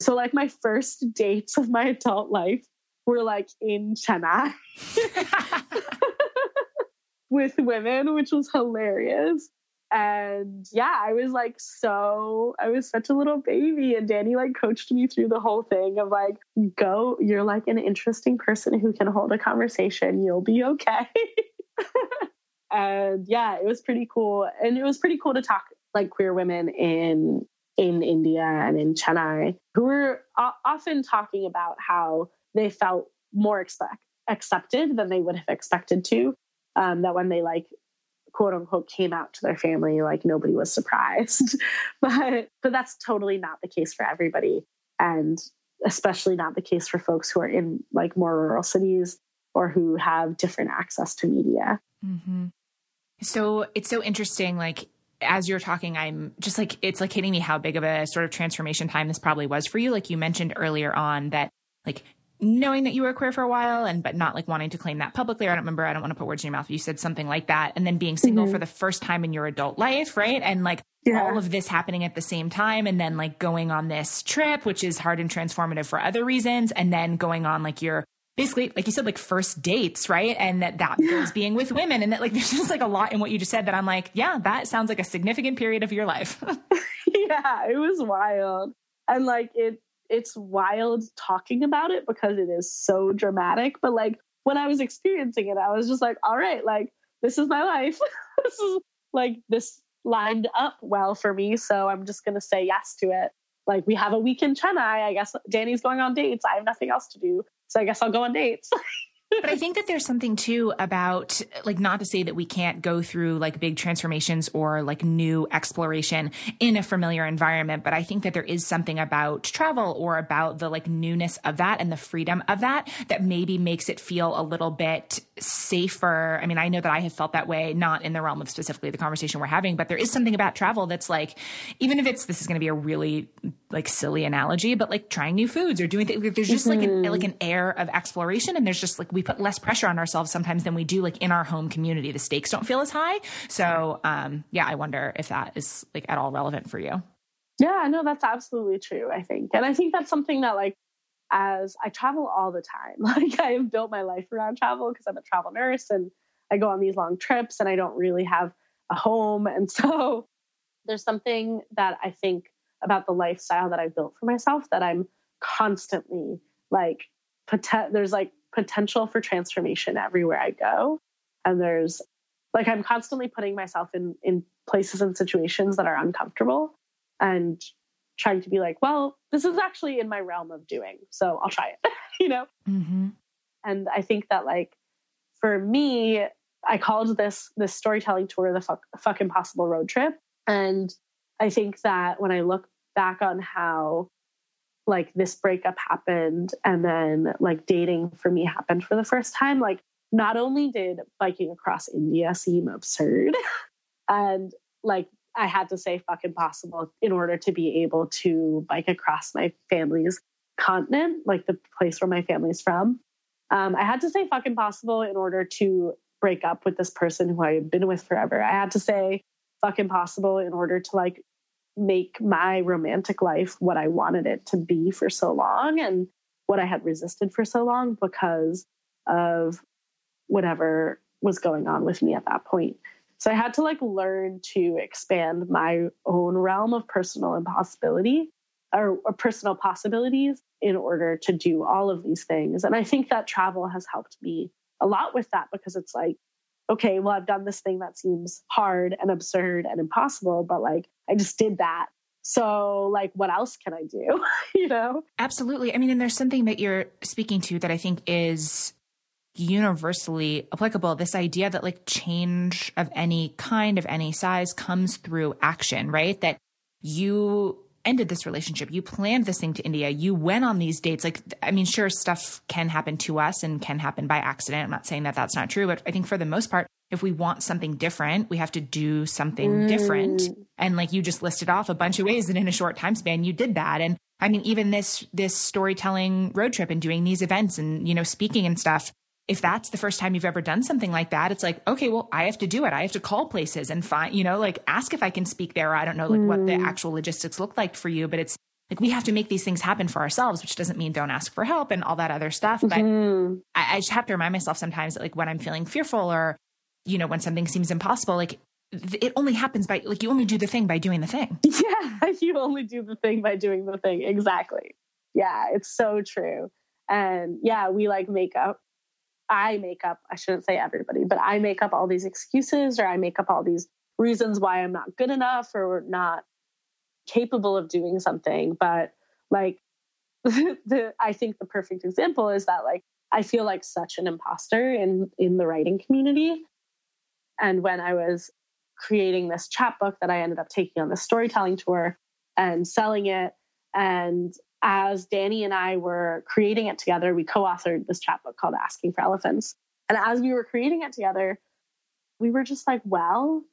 So, like, my first dates of my adult life were like in Chennai with women, which was hilarious. And yeah, I was like, so I was such a little baby. And Danny like coached me through the whole thing of like, go, you're like an interesting person who can hold a conversation. You'll be okay. and yeah, it was pretty cool. And it was pretty cool to talk like queer women in in India and in Chennai who were often talking about how they felt more expect, accepted than they would have expected to. Um, that when they like quote unquote came out to their family, like nobody was surprised. but but that's totally not the case for everybody, and especially not the case for folks who are in like more rural cities or who have different access to media. Mm-hmm. So it's so interesting, like as you're talking, I'm just like, it's like hitting me how big of a sort of transformation time this probably was for you. Like you mentioned earlier on that, like, knowing that you were queer for a while and but not like wanting to claim that publicly or i don't remember i don't want to put words in your mouth you said something like that and then being single mm-hmm. for the first time in your adult life right and like yeah. all of this happening at the same time and then like going on this trip which is hard and transformative for other reasons and then going on like your basically, like you said, like first dates, right? And that that yeah. was being with women, and that like there's just like a lot in what you just said that I'm like, yeah, that sounds like a significant period of your life. yeah, it was wild, and like it, it's wild talking about it because it is so dramatic. But like when I was experiencing it, I was just like, all right, like this is my life. this is like this lined up well for me, so I'm just gonna say yes to it like we have a week in Chennai. I guess Danny's going on dates. I have nothing else to do. So I guess I'll go on dates. but I think that there's something too about like not to say that we can't go through like big transformations or like new exploration in a familiar environment, but I think that there is something about travel or about the like newness of that and the freedom of that that maybe makes it feel a little bit safer. I mean, I know that I have felt that way, not in the realm of specifically the conversation we're having, but there is something about travel that's like, even if it's this is going to be a really like silly analogy, but like trying new foods or doing things. There's just mm-hmm. like an, like an air of exploration, and there's just like we put less pressure on ourselves sometimes than we do like in our home community. The stakes don't feel as high. So um, yeah, I wonder if that is like at all relevant for you. Yeah, no, that's absolutely true. I think, and I think that's something that like as I travel all the time. Like I have built my life around travel because I'm a travel nurse and I go on these long trips and I don't really have a home. And so there's something that I think about the lifestyle that I've built for myself that I'm constantly like pot- there's like potential for transformation everywhere I go. And there's like I'm constantly putting myself in in places and situations that are uncomfortable and trying to be like, well, this is actually in my realm of doing, so I'll try it, you know? Mm-hmm. And I think that like for me, I called this this storytelling tour the fuck, fuck impossible road trip. And I think that when I look back on how like this breakup happened and then like dating for me happened for the first time, like not only did biking across India seem absurd and like I had to say fuck impossible in order to be able to bike across my family's continent, like the place where my family's from. Um, I had to say fuck impossible in order to break up with this person who I had been with forever. I had to say fuck impossible in order to like make my romantic life what I wanted it to be for so long and what I had resisted for so long because of whatever was going on with me at that point. So I had to like learn to expand my own realm of personal impossibility or, or, personal possibilities in order to do all of these things. And I think that travel has helped me a lot with that because it's like, okay, well, I've done this thing that seems hard and absurd and impossible, but like I just did that. So, like, what else can I do? you know? Absolutely. I mean, and there's something that you're speaking to that I think is universally applicable this idea that like change of any kind of any size comes through action right that you ended this relationship. You planned this thing to india. You went on these dates. Like i mean sure stuff can happen to us and can happen by accident. I'm not saying that that's not true but i think for the most part if we want something different we have to do something mm. different. And like you just listed off a bunch of ways and in a short time span you did that. And i mean even this this storytelling road trip and doing these events and you know speaking and stuff if that's the first time you've ever done something like that, it's like, okay, well, I have to do it. I have to call places and find, you know, like ask if I can speak there. I don't know like mm. what the hmm. actual logistics look like for you, but it's like we have to make these things happen for ourselves, which doesn't mean don't ask for help and all that other stuff. But mm-hmm. I, I just have to remind myself sometimes that like when I'm feeling fearful or, you know, when something seems impossible, like it only happens by like you only do the thing by doing the thing. Yeah, you only do the thing by doing the thing. Exactly. Yeah, it's so true. And yeah, we like make up I make up, I shouldn't say everybody, but I make up all these excuses or I make up all these reasons why I'm not good enough or not capable of doing something. But like, the, I think the perfect example is that like, I feel like such an imposter in, in the writing community. And when I was creating this chapbook that I ended up taking on the storytelling tour and selling it and as Danny and I were creating it together, we co authored this chapbook called Asking for Elephants. And as we were creating it together, we were just like, well,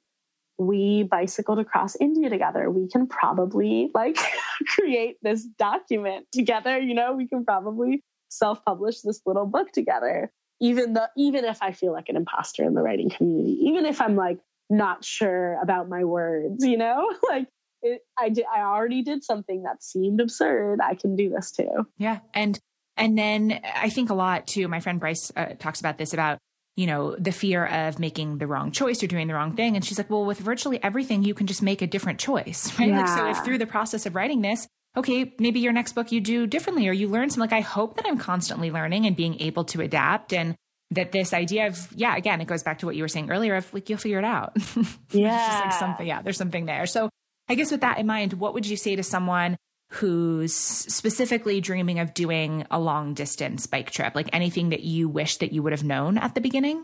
we bicycled across India together. We can probably like create this document together. You know, we can probably self publish this little book together. Even though, even if I feel like an imposter in the writing community, even if I'm like not sure about my words, you know, like it, I did, I already did something that seemed absurd. I can do this too. Yeah. And, and then I think a lot too, my friend Bryce uh, talks about this about, you know, the fear of making the wrong choice or doing the wrong thing. And she's like, well, with virtually everything, you can just make a different choice, right? Yeah. Like, so if through the process of writing this, okay, maybe your next book you do differently or you learn some, like, I hope that I'm constantly learning and being able to adapt and, that this idea of yeah again it goes back to what you were saying earlier of like you'll figure it out yeah like something yeah there's something there so I guess with that in mind, what would you say to someone who's specifically dreaming of doing a long distance bike trip? Like anything that you wish that you would have known at the beginning?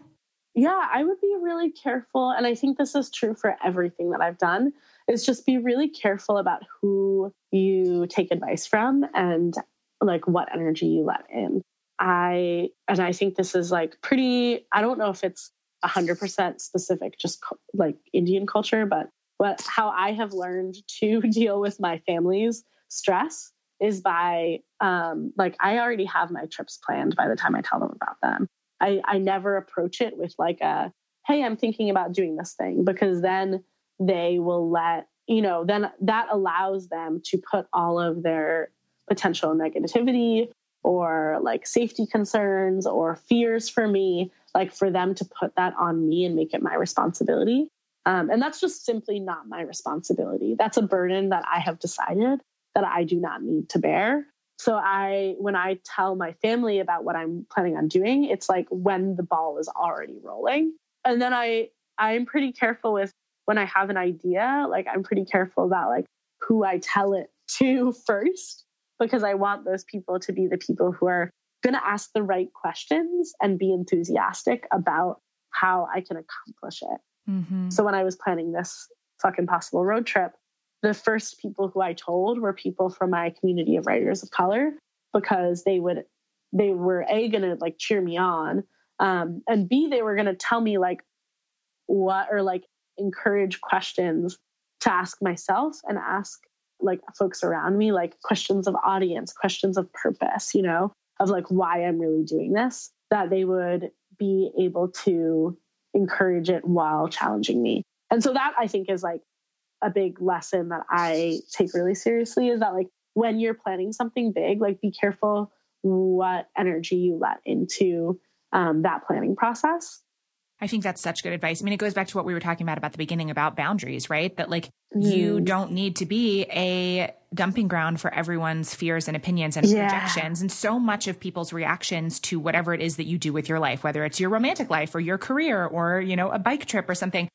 Yeah, I would be really careful. And I think this is true for everything that I've done is just be really careful about who you take advice from and like what energy you let in. I, and I think this is like pretty, I don't know if it's 100% specific, just like Indian culture, but but how I have learned to deal with my family's stress is by um, like I already have my trips planned by the time I tell them about them. I, I never approach it with like a hey, I'm thinking about doing this thing because then they will let you know then that allows them to put all of their potential negativity or like safety concerns or fears for me like for them to put that on me and make it my responsibility um, and that's just simply not my responsibility. That's a burden that i have decided that i do not need to bear. So i when i tell my family about what i'm planning on doing it's like when the ball is already rolling. And then i i'm pretty careful with when i have an idea like i'm pretty careful about like who i tell it to first because i want those people to be the people who are going to ask the right questions and be enthusiastic about how i can accomplish it mm-hmm. so when i was planning this fuck impossible road trip the first people who i told were people from my community of writers of color because they would they were a to like cheer me on um, and b they were to tell me like what or like encourage questions to ask myself and ask like folks around me like questions of audience questions of purpose you know of like why i'm really doing this that they would be able to encourage it while challenging me. And so that i think is like a big lesson that i take really seriously is that like when you're planning something big like be careful what energy you let into um, that planning process I think that's such good advice. I mean, it goes back to what we were talking about about the beginning about boundaries, right? That like mm. you don't need to be a dumping ground for everyone's fears and opinions and yeah. projections. And so much of people's reactions to whatever it is that you do with your life, whether it's your romantic life or your career or, you know, a bike trip or something,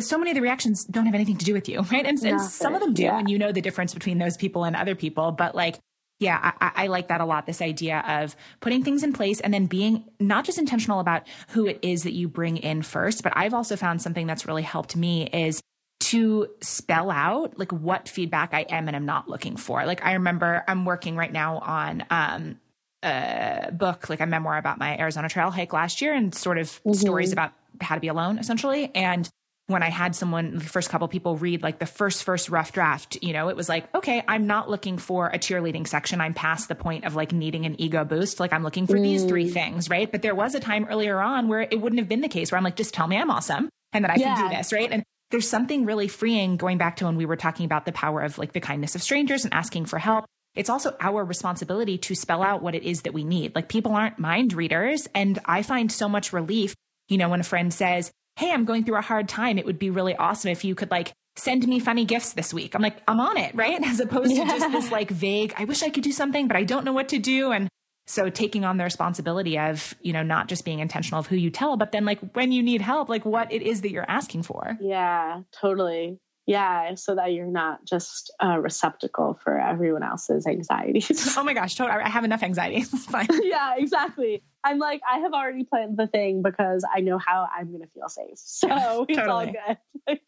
so many of the reactions don't have anything to do with you, right? And, and some of them do, yeah. and you know the difference between those people and other people. But like yeah, I, I, like that a lot. This idea of putting things in place and then being not just intentional about who it is that you bring in first, but I've also found something that's really helped me is to spell out like what feedback I am and I'm not looking for. Like I remember I'm working right now on um, a book, like a memoir about my Arizona trail hike last year and sort of mm-hmm. stories about how to be alone essentially. And when I had someone, the first couple people read like the first, first rough draft, you know, it was like, okay, I'm not looking for a cheerleading section. I'm past the point of like needing an ego boost. Like I'm looking for mm. these three mm. things, right? But there was a time earlier on where it wouldn't have been the case where I'm like, just tell me I'm awesome and that I yeah. can do this, right? And there's something really freeing going back to when we were talking about the power of like the kindness of strangers and asking for help. It's also our responsibility to spell out what it is that we need. Like people aren't mind readers. And I find so much relief, you know, when a friend says, hey, I'm going through a hard time. It would be really awesome if you could like send me funny gifts this week. I'm like, I'm on it, right? As opposed yeah. to just this like vague, I wish I could do something, but I don't know what to do. And so taking on the responsibility of, you know, not just being intentional of who you tell, but then like when you need help, like what it is that you're asking for. Yeah, totally. Yeah, so that you're not just a receptacle for everyone else's anxieties. oh my gosh, totally. I have enough anxiety. It's fine. yeah, exactly. I'm like, I have already planned the thing because I know how I'm going to feel safe. So yeah, it's totally. all good. Like,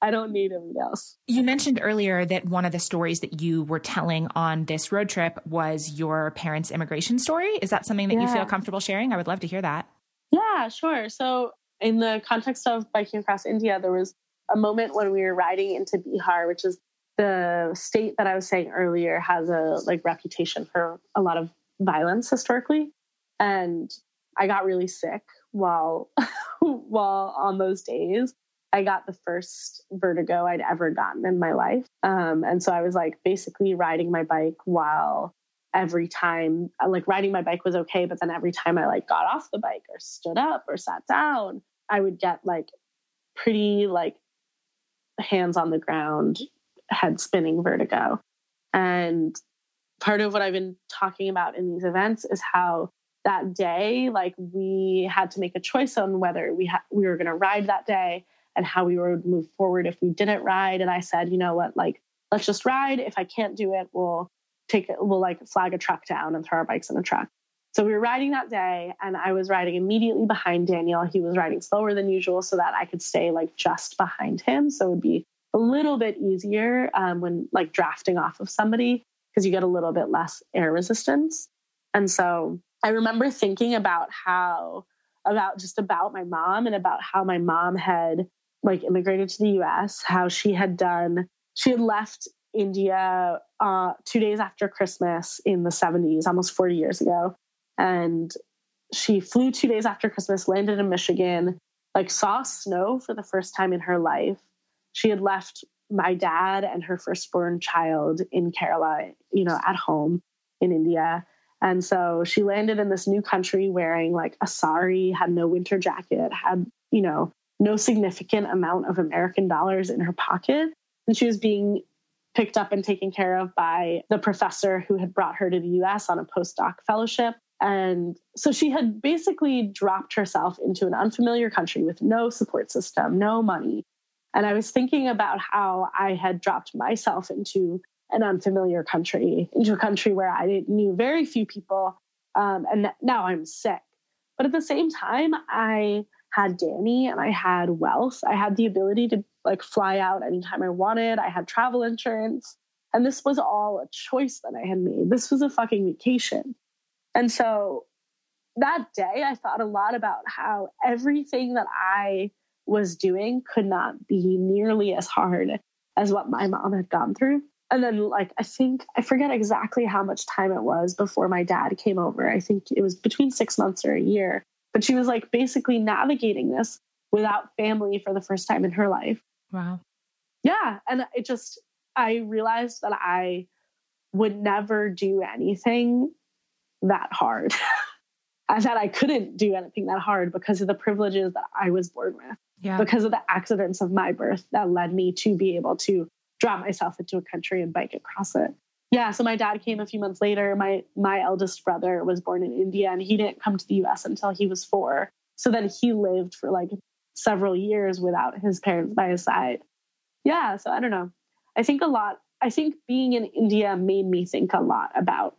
I don't need anyone else. You mentioned earlier that one of the stories that you were telling on this road trip was your parents' immigration story. Is that something that yeah. you feel comfortable sharing? I would love to hear that. Yeah, sure. So, in the context of biking across India, there was a moment when we were riding into Bihar, which is the state that I was saying earlier has a like reputation for a lot of violence historically. And I got really sick while while on those days. I got the first vertigo I'd ever gotten in my life. Um, and so I was like basically riding my bike while every time like riding my bike was okay, but then every time I like got off the bike or stood up or sat down, I would get like pretty like hands on the ground, head spinning vertigo. And part of what I've been talking about in these events is how that day, like we had to make a choice on whether we ha- we were going to ride that day and how we would move forward if we didn't ride. And I said, you know what, like let's just ride. If I can't do it, we'll take it. We'll like flag a truck down and throw our bikes in a truck. So we were riding that day, and I was riding immediately behind Daniel. He was riding slower than usual so that I could stay like just behind him. So it would be a little bit easier um, when like drafting off of somebody because you get a little bit less air resistance. And so I remember thinking about how, about just about my mom and about how my mom had like immigrated to the US, how she had done, she had left India uh, two days after Christmas in the 70s, almost 40 years ago. And she flew two days after Christmas, landed in Michigan, like saw snow for the first time in her life. She had left my dad and her firstborn child in Kerala, you know, at home in India. And so she landed in this new country wearing like a sari, had no winter jacket, had, you know, no significant amount of American dollars in her pocket. And she was being picked up and taken care of by the professor who had brought her to the US on a postdoc fellowship. And so she had basically dropped herself into an unfamiliar country with no support system, no money. And I was thinking about how I had dropped myself into an unfamiliar country, into a country where I knew very few people. Um, and now I'm sick. But at the same time, I had Danny and I had wealth. I had the ability to like fly out anytime I wanted. I had travel insurance. And this was all a choice that I had made. This was a fucking vacation. And so that day, I thought a lot about how everything that I was doing could not be nearly as hard as what my mom had gone through. And then, like, I think I forget exactly how much time it was before my dad came over. I think it was between six months or a year. But she was like basically navigating this without family for the first time in her life. Wow. Yeah. And it just, I realized that I would never do anything that hard. I thought I couldn't do anything that hard because of the privileges that I was born with. Yeah. Because of the accidents of my birth that led me to be able to drop myself into a country and bike across it. Yeah, so my dad came a few months later. My my eldest brother was born in India and he didn't come to the US until he was 4. So then he lived for like several years without his parents by his side. Yeah, so I don't know. I think a lot I think being in India made me think a lot about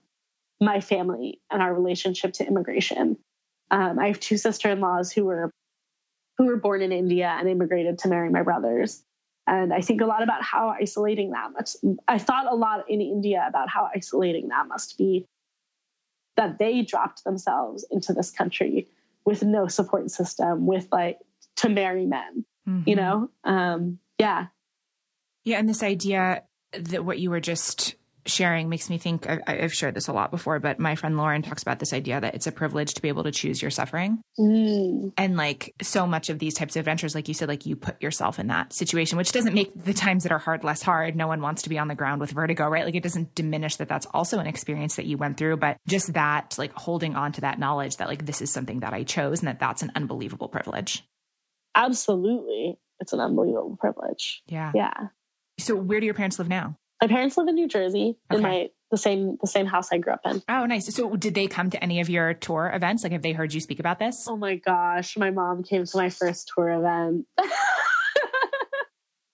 my family and our relationship to immigration. Um, I have two sister-in-laws who were who were born in India and immigrated to marry my brothers. And I think a lot about how isolating that must. I thought a lot in India about how isolating that must be. That they dropped themselves into this country with no support system, with like to marry men. Mm-hmm. You know, um, yeah, yeah, and this idea that what you were just sharing makes me think I, have shared this a lot before, but my friend Lauren talks about this idea that it's a privilege to be able to choose your suffering. Mm. And like so much of these types of adventures, like you said, like you put yourself in that situation, which doesn't make the times that are hard less hard. No one wants to be on the ground with vertigo, right? Like it doesn't diminish that that's also an experience that you went through, but just that, like holding on to that knowledge that like this is something that I chose and that that's an unbelievable privilege. Absolutely. It's an unbelievable privilege. Yeah. Yeah. So where do your parents live now? My parents live in New Jersey okay. in my the same the same house I grew up in. Oh, nice. So did they come to any of your tour events? Like have they heard you speak about this? Oh my gosh, my mom came to my first tour event.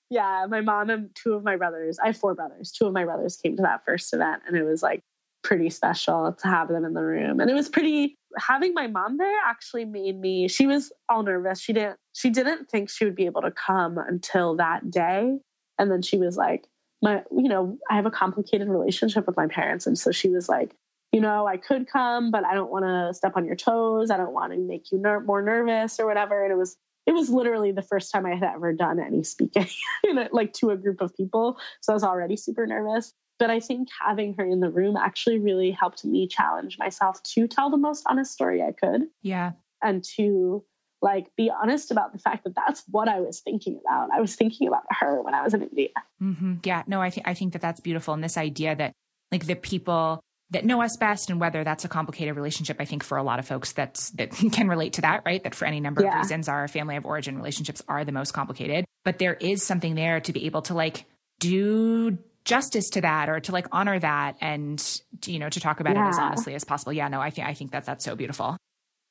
yeah, my mom and two of my brothers, I have four brothers. Two of my brothers came to that first event and it was like pretty special to have them in the room. And it was pretty having my mom there actually made me she was all nervous. She didn't she didn't think she would be able to come until that day. And then she was like, my you know i have a complicated relationship with my parents. And so she was like you know i could come but i don't want to step on your toes. I don't want to make you ner- more nervous or whatever. And it was it was literally the first time i had ever done any speaking like to a group of people. So i was already super nervous. But i think having her in the room actually really helped me challenge myself to tell the most honest story i could. Yeah. And to like be honest about the fact that that's what I was thinking about. I was thinking about her when I was in India. Mm-hmm. Yeah, no, I think I think that that's beautiful, and this idea that like the people that know us best and whether that's a complicated relationship i think for a lot of folks that's that can relate to that right that for any number yeah. of reasons our family of origin relationships are the most complicated but there is something there to be able to like do justice to that or to like honor that and you know to talk about yeah. it as honestly as possible yeah no i think i think that that's so beautiful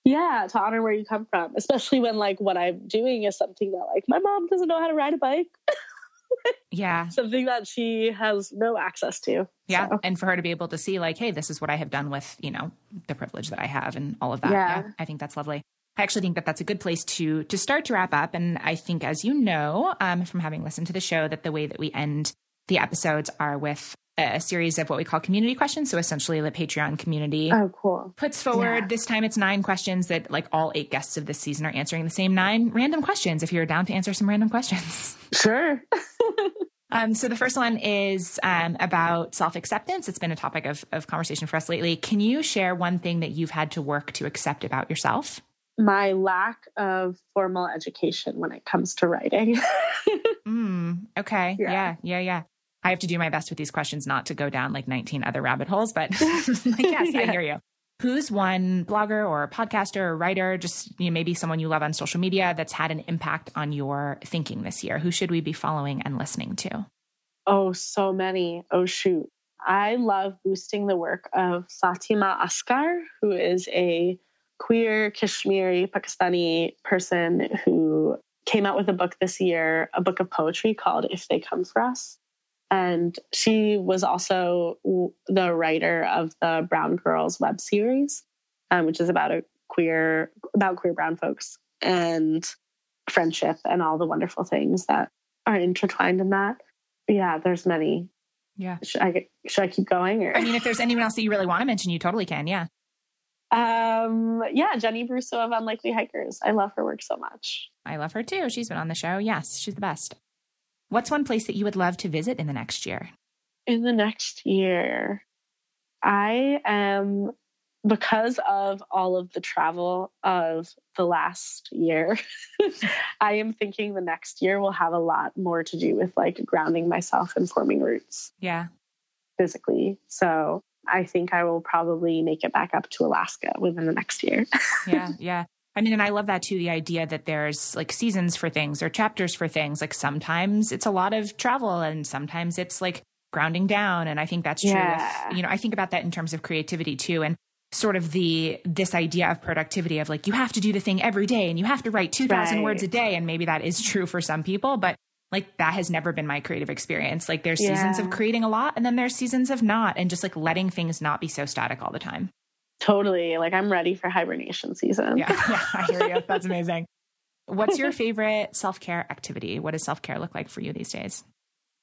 yeah to honor where you come from especially when like what i'm doing is something that like my mom doesn't know how to ride a bike. Yeah. Something that she has no access to. Yeah so. and for her to be able to see like hey this is what i have done with you know the privilege that i have and all of that. Yeah, yeah i think that's lovely. I actually think that that's a good place to to start to wrap up. And I think, as you know, um, from having listened to the show, that the way that we end the episodes are with a series of what we call community questions. So essentially, the Patreon community oh, cool. puts forward yeah. this time it's nine questions that like all eight guests of this season are answering the same nine random questions. If you're down to answer some random questions, sure. Um, so the first one is um, about self acceptance. It's been a topic of, of conversation for us lately. Can you share one thing that you've had to work to accept about yourself? My lack of formal education when it comes to writing. mm, okay. Yeah. yeah. Yeah. Yeah. I have to do my best with these questions not to go down like 19 other rabbit holes, but yes, yeah. I hear you. Who's one blogger or podcaster or writer, just you know, maybe someone you love on social media that's had an impact on your thinking this year? Who should we be following and listening to? Oh, so many. Oh, shoot. I love boosting the work of Fatimah Asghar, who is a queer Kashmiri Pakistani person who came out with a book this year, a book of poetry called If They Come For Us. And she was also the writer of the Brown Girls web series, um, which is about a queer, about queer brown folks and friendship and all the wonderful things that are intertwined in that. Yeah, there's many. Yeah. Should I, should I keep going? Or? I mean, if there's anyone else that you really want to mention, you totally can. Yeah. Um, yeah, Jenny Bruso of Unlikely Hikers. I love her work so much. I love her too. She's been on the show. Yes, she's the best. What's one place that you would love to visit in the next year? In the next year, I am because of all of the travel of the last year, I am thinking the next year will have a lot more to do with like grounding myself and forming roots. Yeah. Physically. So I think I will probably make it back up to Alaska within the next year. yeah. Yeah. I mean, and I love that too the idea that there's like seasons for things or chapters for things. Like sometimes it's a lot of travel and sometimes it's like grounding down. And I think that's true. Yeah. With, you know, I think about that in terms of creativity too. And sort of the this idea of productivity of like you have to do the thing every day and you have to write 2000 right. words a day and maybe that is true for some people but like that has never been my creative experience like there's yeah. seasons of creating a lot and then there's seasons of not and just like letting things not be so static all the time Totally. Like I'm ready for hibernation season. Yeah, yeah I hear you. That's amazing. What's your favorite self care activity? What does self care look like for you these days?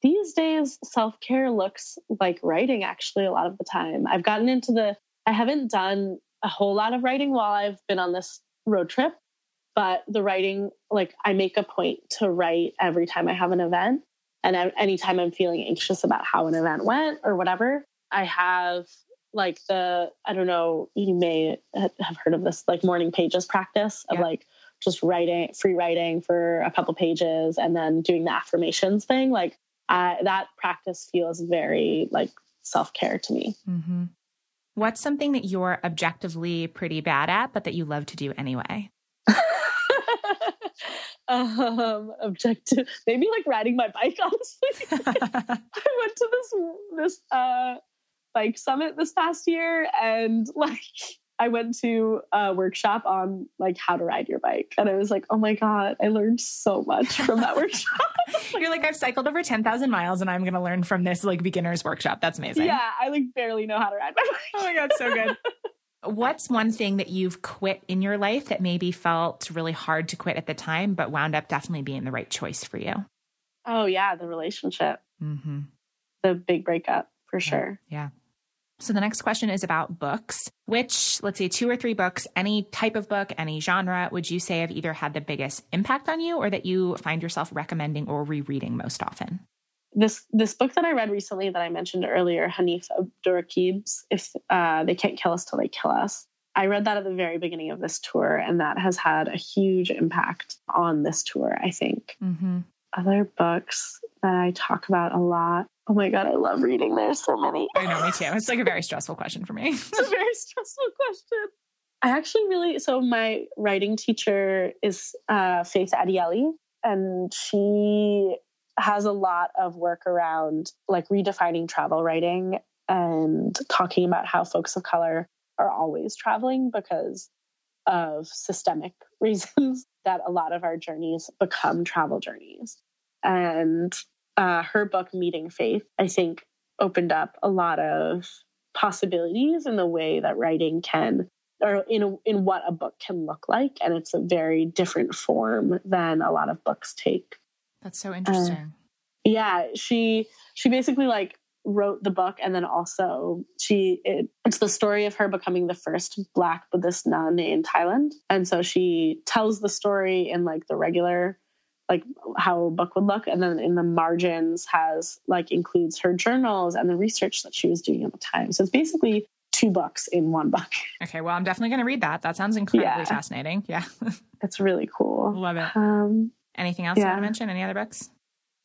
These days, self care looks like writing actually a lot of the time. I've gotten into the, I haven't done a whole lot of writing while I've been on this road trip, but the writing, like I make a point to write every time I have an event. And anytime I'm feeling anxious about how an event went or whatever, I have like the I don't know you may have heard of this like morning pages practice of yeah. like just writing free writing for a couple pages and then doing the affirmations thing like I, that practice feels very like self-care to me mm-hmm. what's something that you're objectively pretty bad at but that you love to do anyway um objective maybe like riding my bike honestly i went to this this uh bike summit this past year and like I went to a workshop on like how to ride your bike. And I was like, oh my God, I learned so much from that workshop. You're like, I've cycled over 10,000 miles and I'm going to learn from this like beginner's workshop. That's amazing. Yeah. I like barely know how to ride my bike. oh my God. So good. What's one thing that you've quit in your life that maybe felt really hard to quit at the time, but wound up definitely being the right choice for you? Oh, yeah. The relationship. Mm-hmm. The big breakup for yeah. sure. Yeah. So the next question is about books. Which, let's say, two or three books, any type of book, any genre, would you say have either had the biggest impact on you or that you find yourself recommending or rereading most often? This this book that I read recently that I mentioned earlier, Hanif Abdurraqib's "If uh, They Can't Kill Us Till They Kill Us." I read that at the very beginning of this tour, and that has had a huge impact on this tour. I think. Mm-hmm. Other books that I talk about a lot. Oh my God, I love reading. There's so many. I know, me too. It's like a very stressful question for me. it's a very stressful question. I actually really, so my writing teacher is uh, Faith Adiele, and she has a lot of work around like redefining travel writing and talking about how folks of color are always traveling because of systemic reasons that a lot of our journeys become travel journeys. And uh, her book, Meeting Faith, I think opened up a lot of possibilities in the way that writing can or in a, in what a book can look like. And it's a very different form than a lot of books take. That's so interesting. Uh, yeah she she basically like wrote the book and then also she it, it's the story of her becoming the first black buddhist nun in thailand. And so she tells the story in like the regular like how a book would look. And then in the margins has like includes her journals and the research that she was doing at the time. So it's basically two books in one book. Okay well i'm definitely going to read that. That sounds incredibly yeah. fascinating. Yeah. It's really cool. Love it. Um, anything else yeah. you want to mention? Any other books?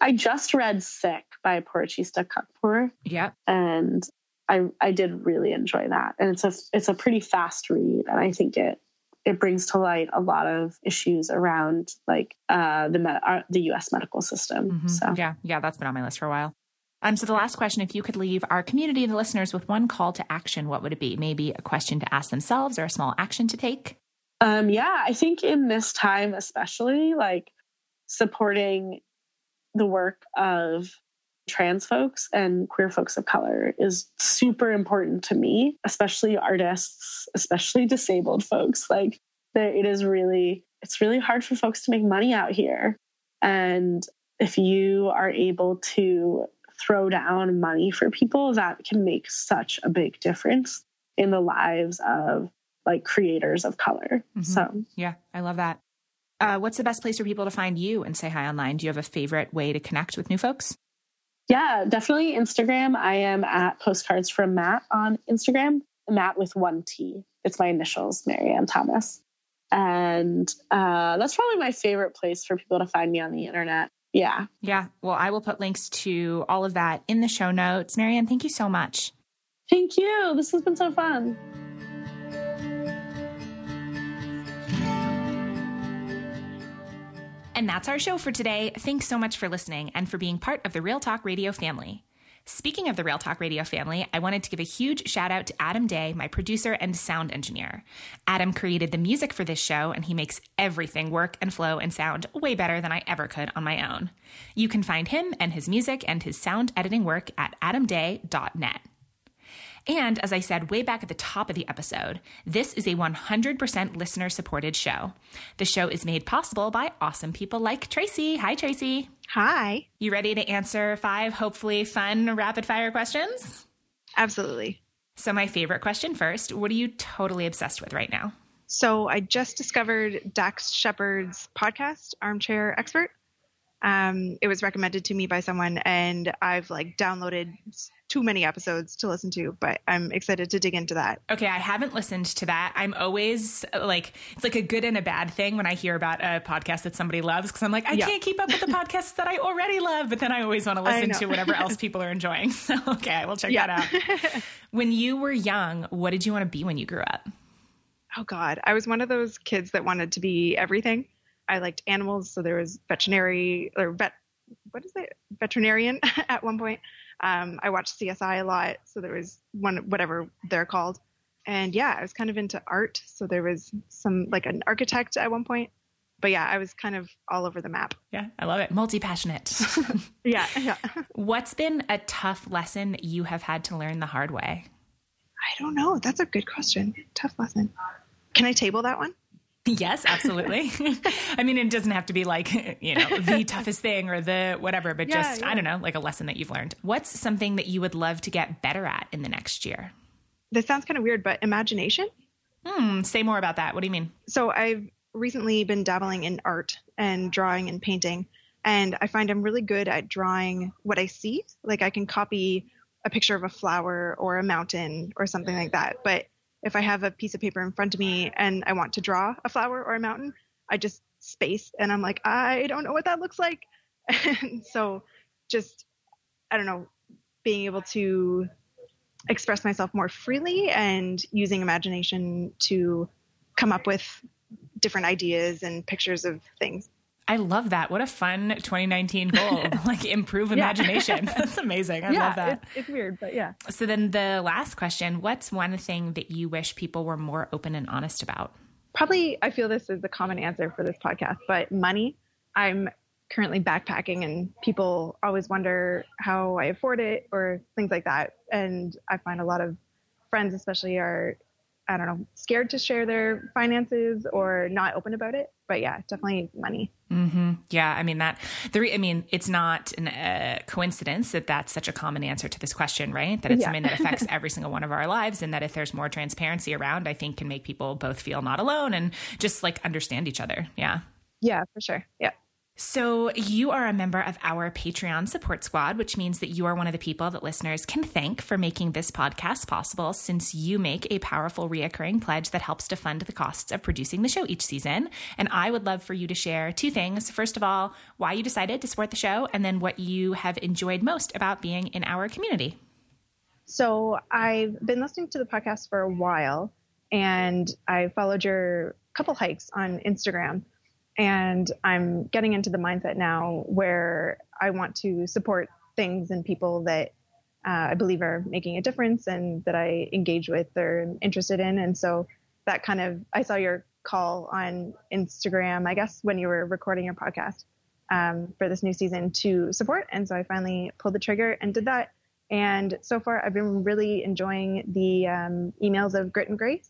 I just read sick by Porochista Khakpour yeah and I, I did really enjoy that. And it's a it's a pretty fast read. And i think it it brings to light a lot of issues around like uh, the med- uh, the U.S. medical system. Mm-hmm. So yeah, yeah, that's been on my list for a while. Um, so the last question, if you could leave our community and the listeners with one call to action, what would it be? Maybe a question to ask themselves or a small action to take? Um, yeah, I think in this time, especially like supporting the work of trans folks and queer folks of color is super important to me, especially artists, especially disabled folks. Like it is really it's really hard for folks to make money out here. And if you are able to throw down money for people, that can make such a big difference in the lives of like creators of color. Mm-hmm. So, yeah, I love that. Uh, what's the best place for people to find you and say hi online? Do you have a favorite way to connect with new folks? Yeah, definitely Instagram. I am at Postcards from Matt on Instagram, Matt with one T. It's my initials, Marianne Thomas. And uh, that's probably my favorite place for people to find me on the internet. Yeah. Yeah. Well, I will put links to all of that in the show notes. Marianne, thank you so much. Thank you. This has been so fun. And that's our show for today. Thanks so much for listening and for being part of the Real Talk Radio family. Speaking of the Real Talk Radio family, I wanted to give a huge shout out to Adam Day, my producer and sound engineer. Adam created the music for this show, and he makes everything work and flow and sound way better than I ever could on my own. You can find him and his music and his sound editing work at adamday.net. And as I said way back at the top of the episode, this is a 100% listener supported show. The show is made possible by awesome people like Tracy. Hi, Tracy. Hi. You ready to answer five hopefully fun rapid fire questions? Absolutely. So, my favorite question first what are you totally obsessed with right now? So, I just discovered Dax Shepard's podcast, Armchair Expert. Um, it was recommended to me by someone, and I've like downloaded too many episodes to listen to, but I'm excited to dig into that. Okay, I haven't listened to that. I'm always like, it's like a good and a bad thing when I hear about a podcast that somebody loves because I'm like, I yeah. can't keep up with the podcasts that I already love, but then I always want to listen to whatever else people are enjoying. So, okay, I will check yeah. that out. when you were young, what did you want to be when you grew up? Oh, God. I was one of those kids that wanted to be everything. I liked animals, so there was veterinary or vet. What is it? Veterinarian at one point. Um, I watched CSI a lot, so there was one whatever they're called, and yeah, I was kind of into art. So there was some like an architect at one point, but yeah, I was kind of all over the map. Yeah, I love it. Multi passionate. yeah, yeah. What's been a tough lesson you have had to learn the hard way? I don't know. That's a good question. Tough lesson. Can I table that one? Yes, absolutely. I mean, it doesn't have to be like, you know, the toughest thing or the whatever, but yeah, just, yeah. I don't know, like a lesson that you've learned. What's something that you would love to get better at in the next year? This sounds kind of weird, but imagination? Hmm, say more about that. What do you mean? So I've recently been dabbling in art and drawing and painting, and I find I'm really good at drawing what I see. Like I can copy a picture of a flower or a mountain or something like that, but if I have a piece of paper in front of me and I want to draw a flower or a mountain, I just space and I'm like, I don't know what that looks like. And so just, I don't know, being able to express myself more freely and using imagination to come up with different ideas and pictures of things. I love that. What a fun 2019 goal. like improve imagination. That's amazing. I yeah, love that. It's, it's weird, but yeah. So then the last question, what's one thing that you wish people were more open and honest about? Probably I feel this is the common answer for this podcast, but money. I'm currently backpacking and people always wonder how I afford it or things like that. And I find a lot of friends especially are I don't know, scared to share their finances or not open about it. But yeah, definitely money. Mm-hmm. Yeah, I mean that. The re- I mean, it's not a uh, coincidence that that's such a common answer to this question, right? That it's yeah. something that affects every single one of our lives, and that if there's more transparency around, I think can make people both feel not alone and just like understand each other. Yeah. Yeah, for sure. Yeah. So, you are a member of our Patreon support squad, which means that you are one of the people that listeners can thank for making this podcast possible since you make a powerful reoccurring pledge that helps to fund the costs of producing the show each season. And I would love for you to share two things. First of all, why you decided to support the show, and then what you have enjoyed most about being in our community. So, I've been listening to the podcast for a while, and I followed your couple hikes on Instagram and I'm getting into the mindset now where I want to support things and people that uh, I believe are making a difference and that I engage with or interested in. And so that kind of, I saw your call on Instagram, I guess, when you were recording your podcast um, for this new season to support. And so I finally pulled the trigger and did that. And so far, I've been really enjoying the um, emails of Grit and Grace.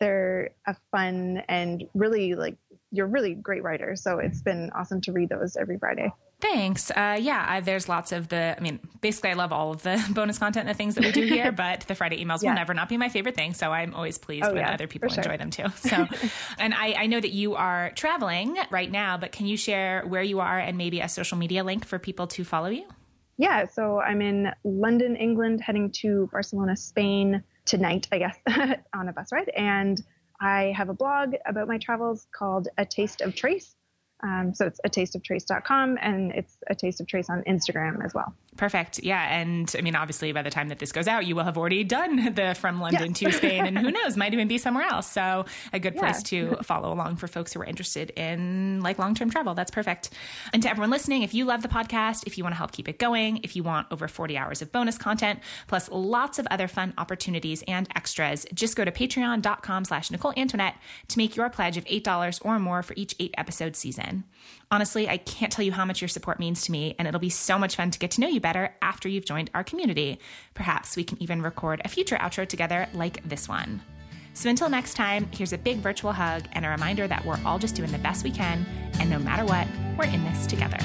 They're a fun and really like you're really great writer. So it's been awesome to read those every Friday. Thanks. Uh, yeah, I, there's lots of the, I mean, basically, I love all of the bonus content and the things that we do here, but the Friday emails yeah. will never not be my favorite thing. So I'm always pleased oh, when yeah, other people sure. enjoy them too. So, and I, I know that you are traveling right now, but can you share where you are and maybe a social media link for people to follow you? Yeah, so I'm in London, England, heading to Barcelona, Spain tonight, I guess, on a bus ride. And I have a blog about my travels called A Taste of Trace. Um, so it's a tasteoftrace.com and it's a taste of trace on Instagram as well. Perfect. Yeah. And I mean, obviously, by the time that this goes out, you will have already done the from London to Spain, and who knows, might even be somewhere else. So, a good yeah. place to follow along for folks who are interested in like long term travel. That's perfect. And to everyone listening, if you love the podcast, if you want to help keep it going, if you want over 40 hours of bonus content, plus lots of other fun opportunities and extras, just go to patreon.com slash Nicole Antoinette to make your pledge of $8 or more for each eight episode season. Honestly, I can't tell you how much your support means to me, and it'll be so much fun to get to know you better after you've joined our community. Perhaps we can even record a future outro together like this one. So until next time, here's a big virtual hug and a reminder that we're all just doing the best we can, and no matter what, we're in this together.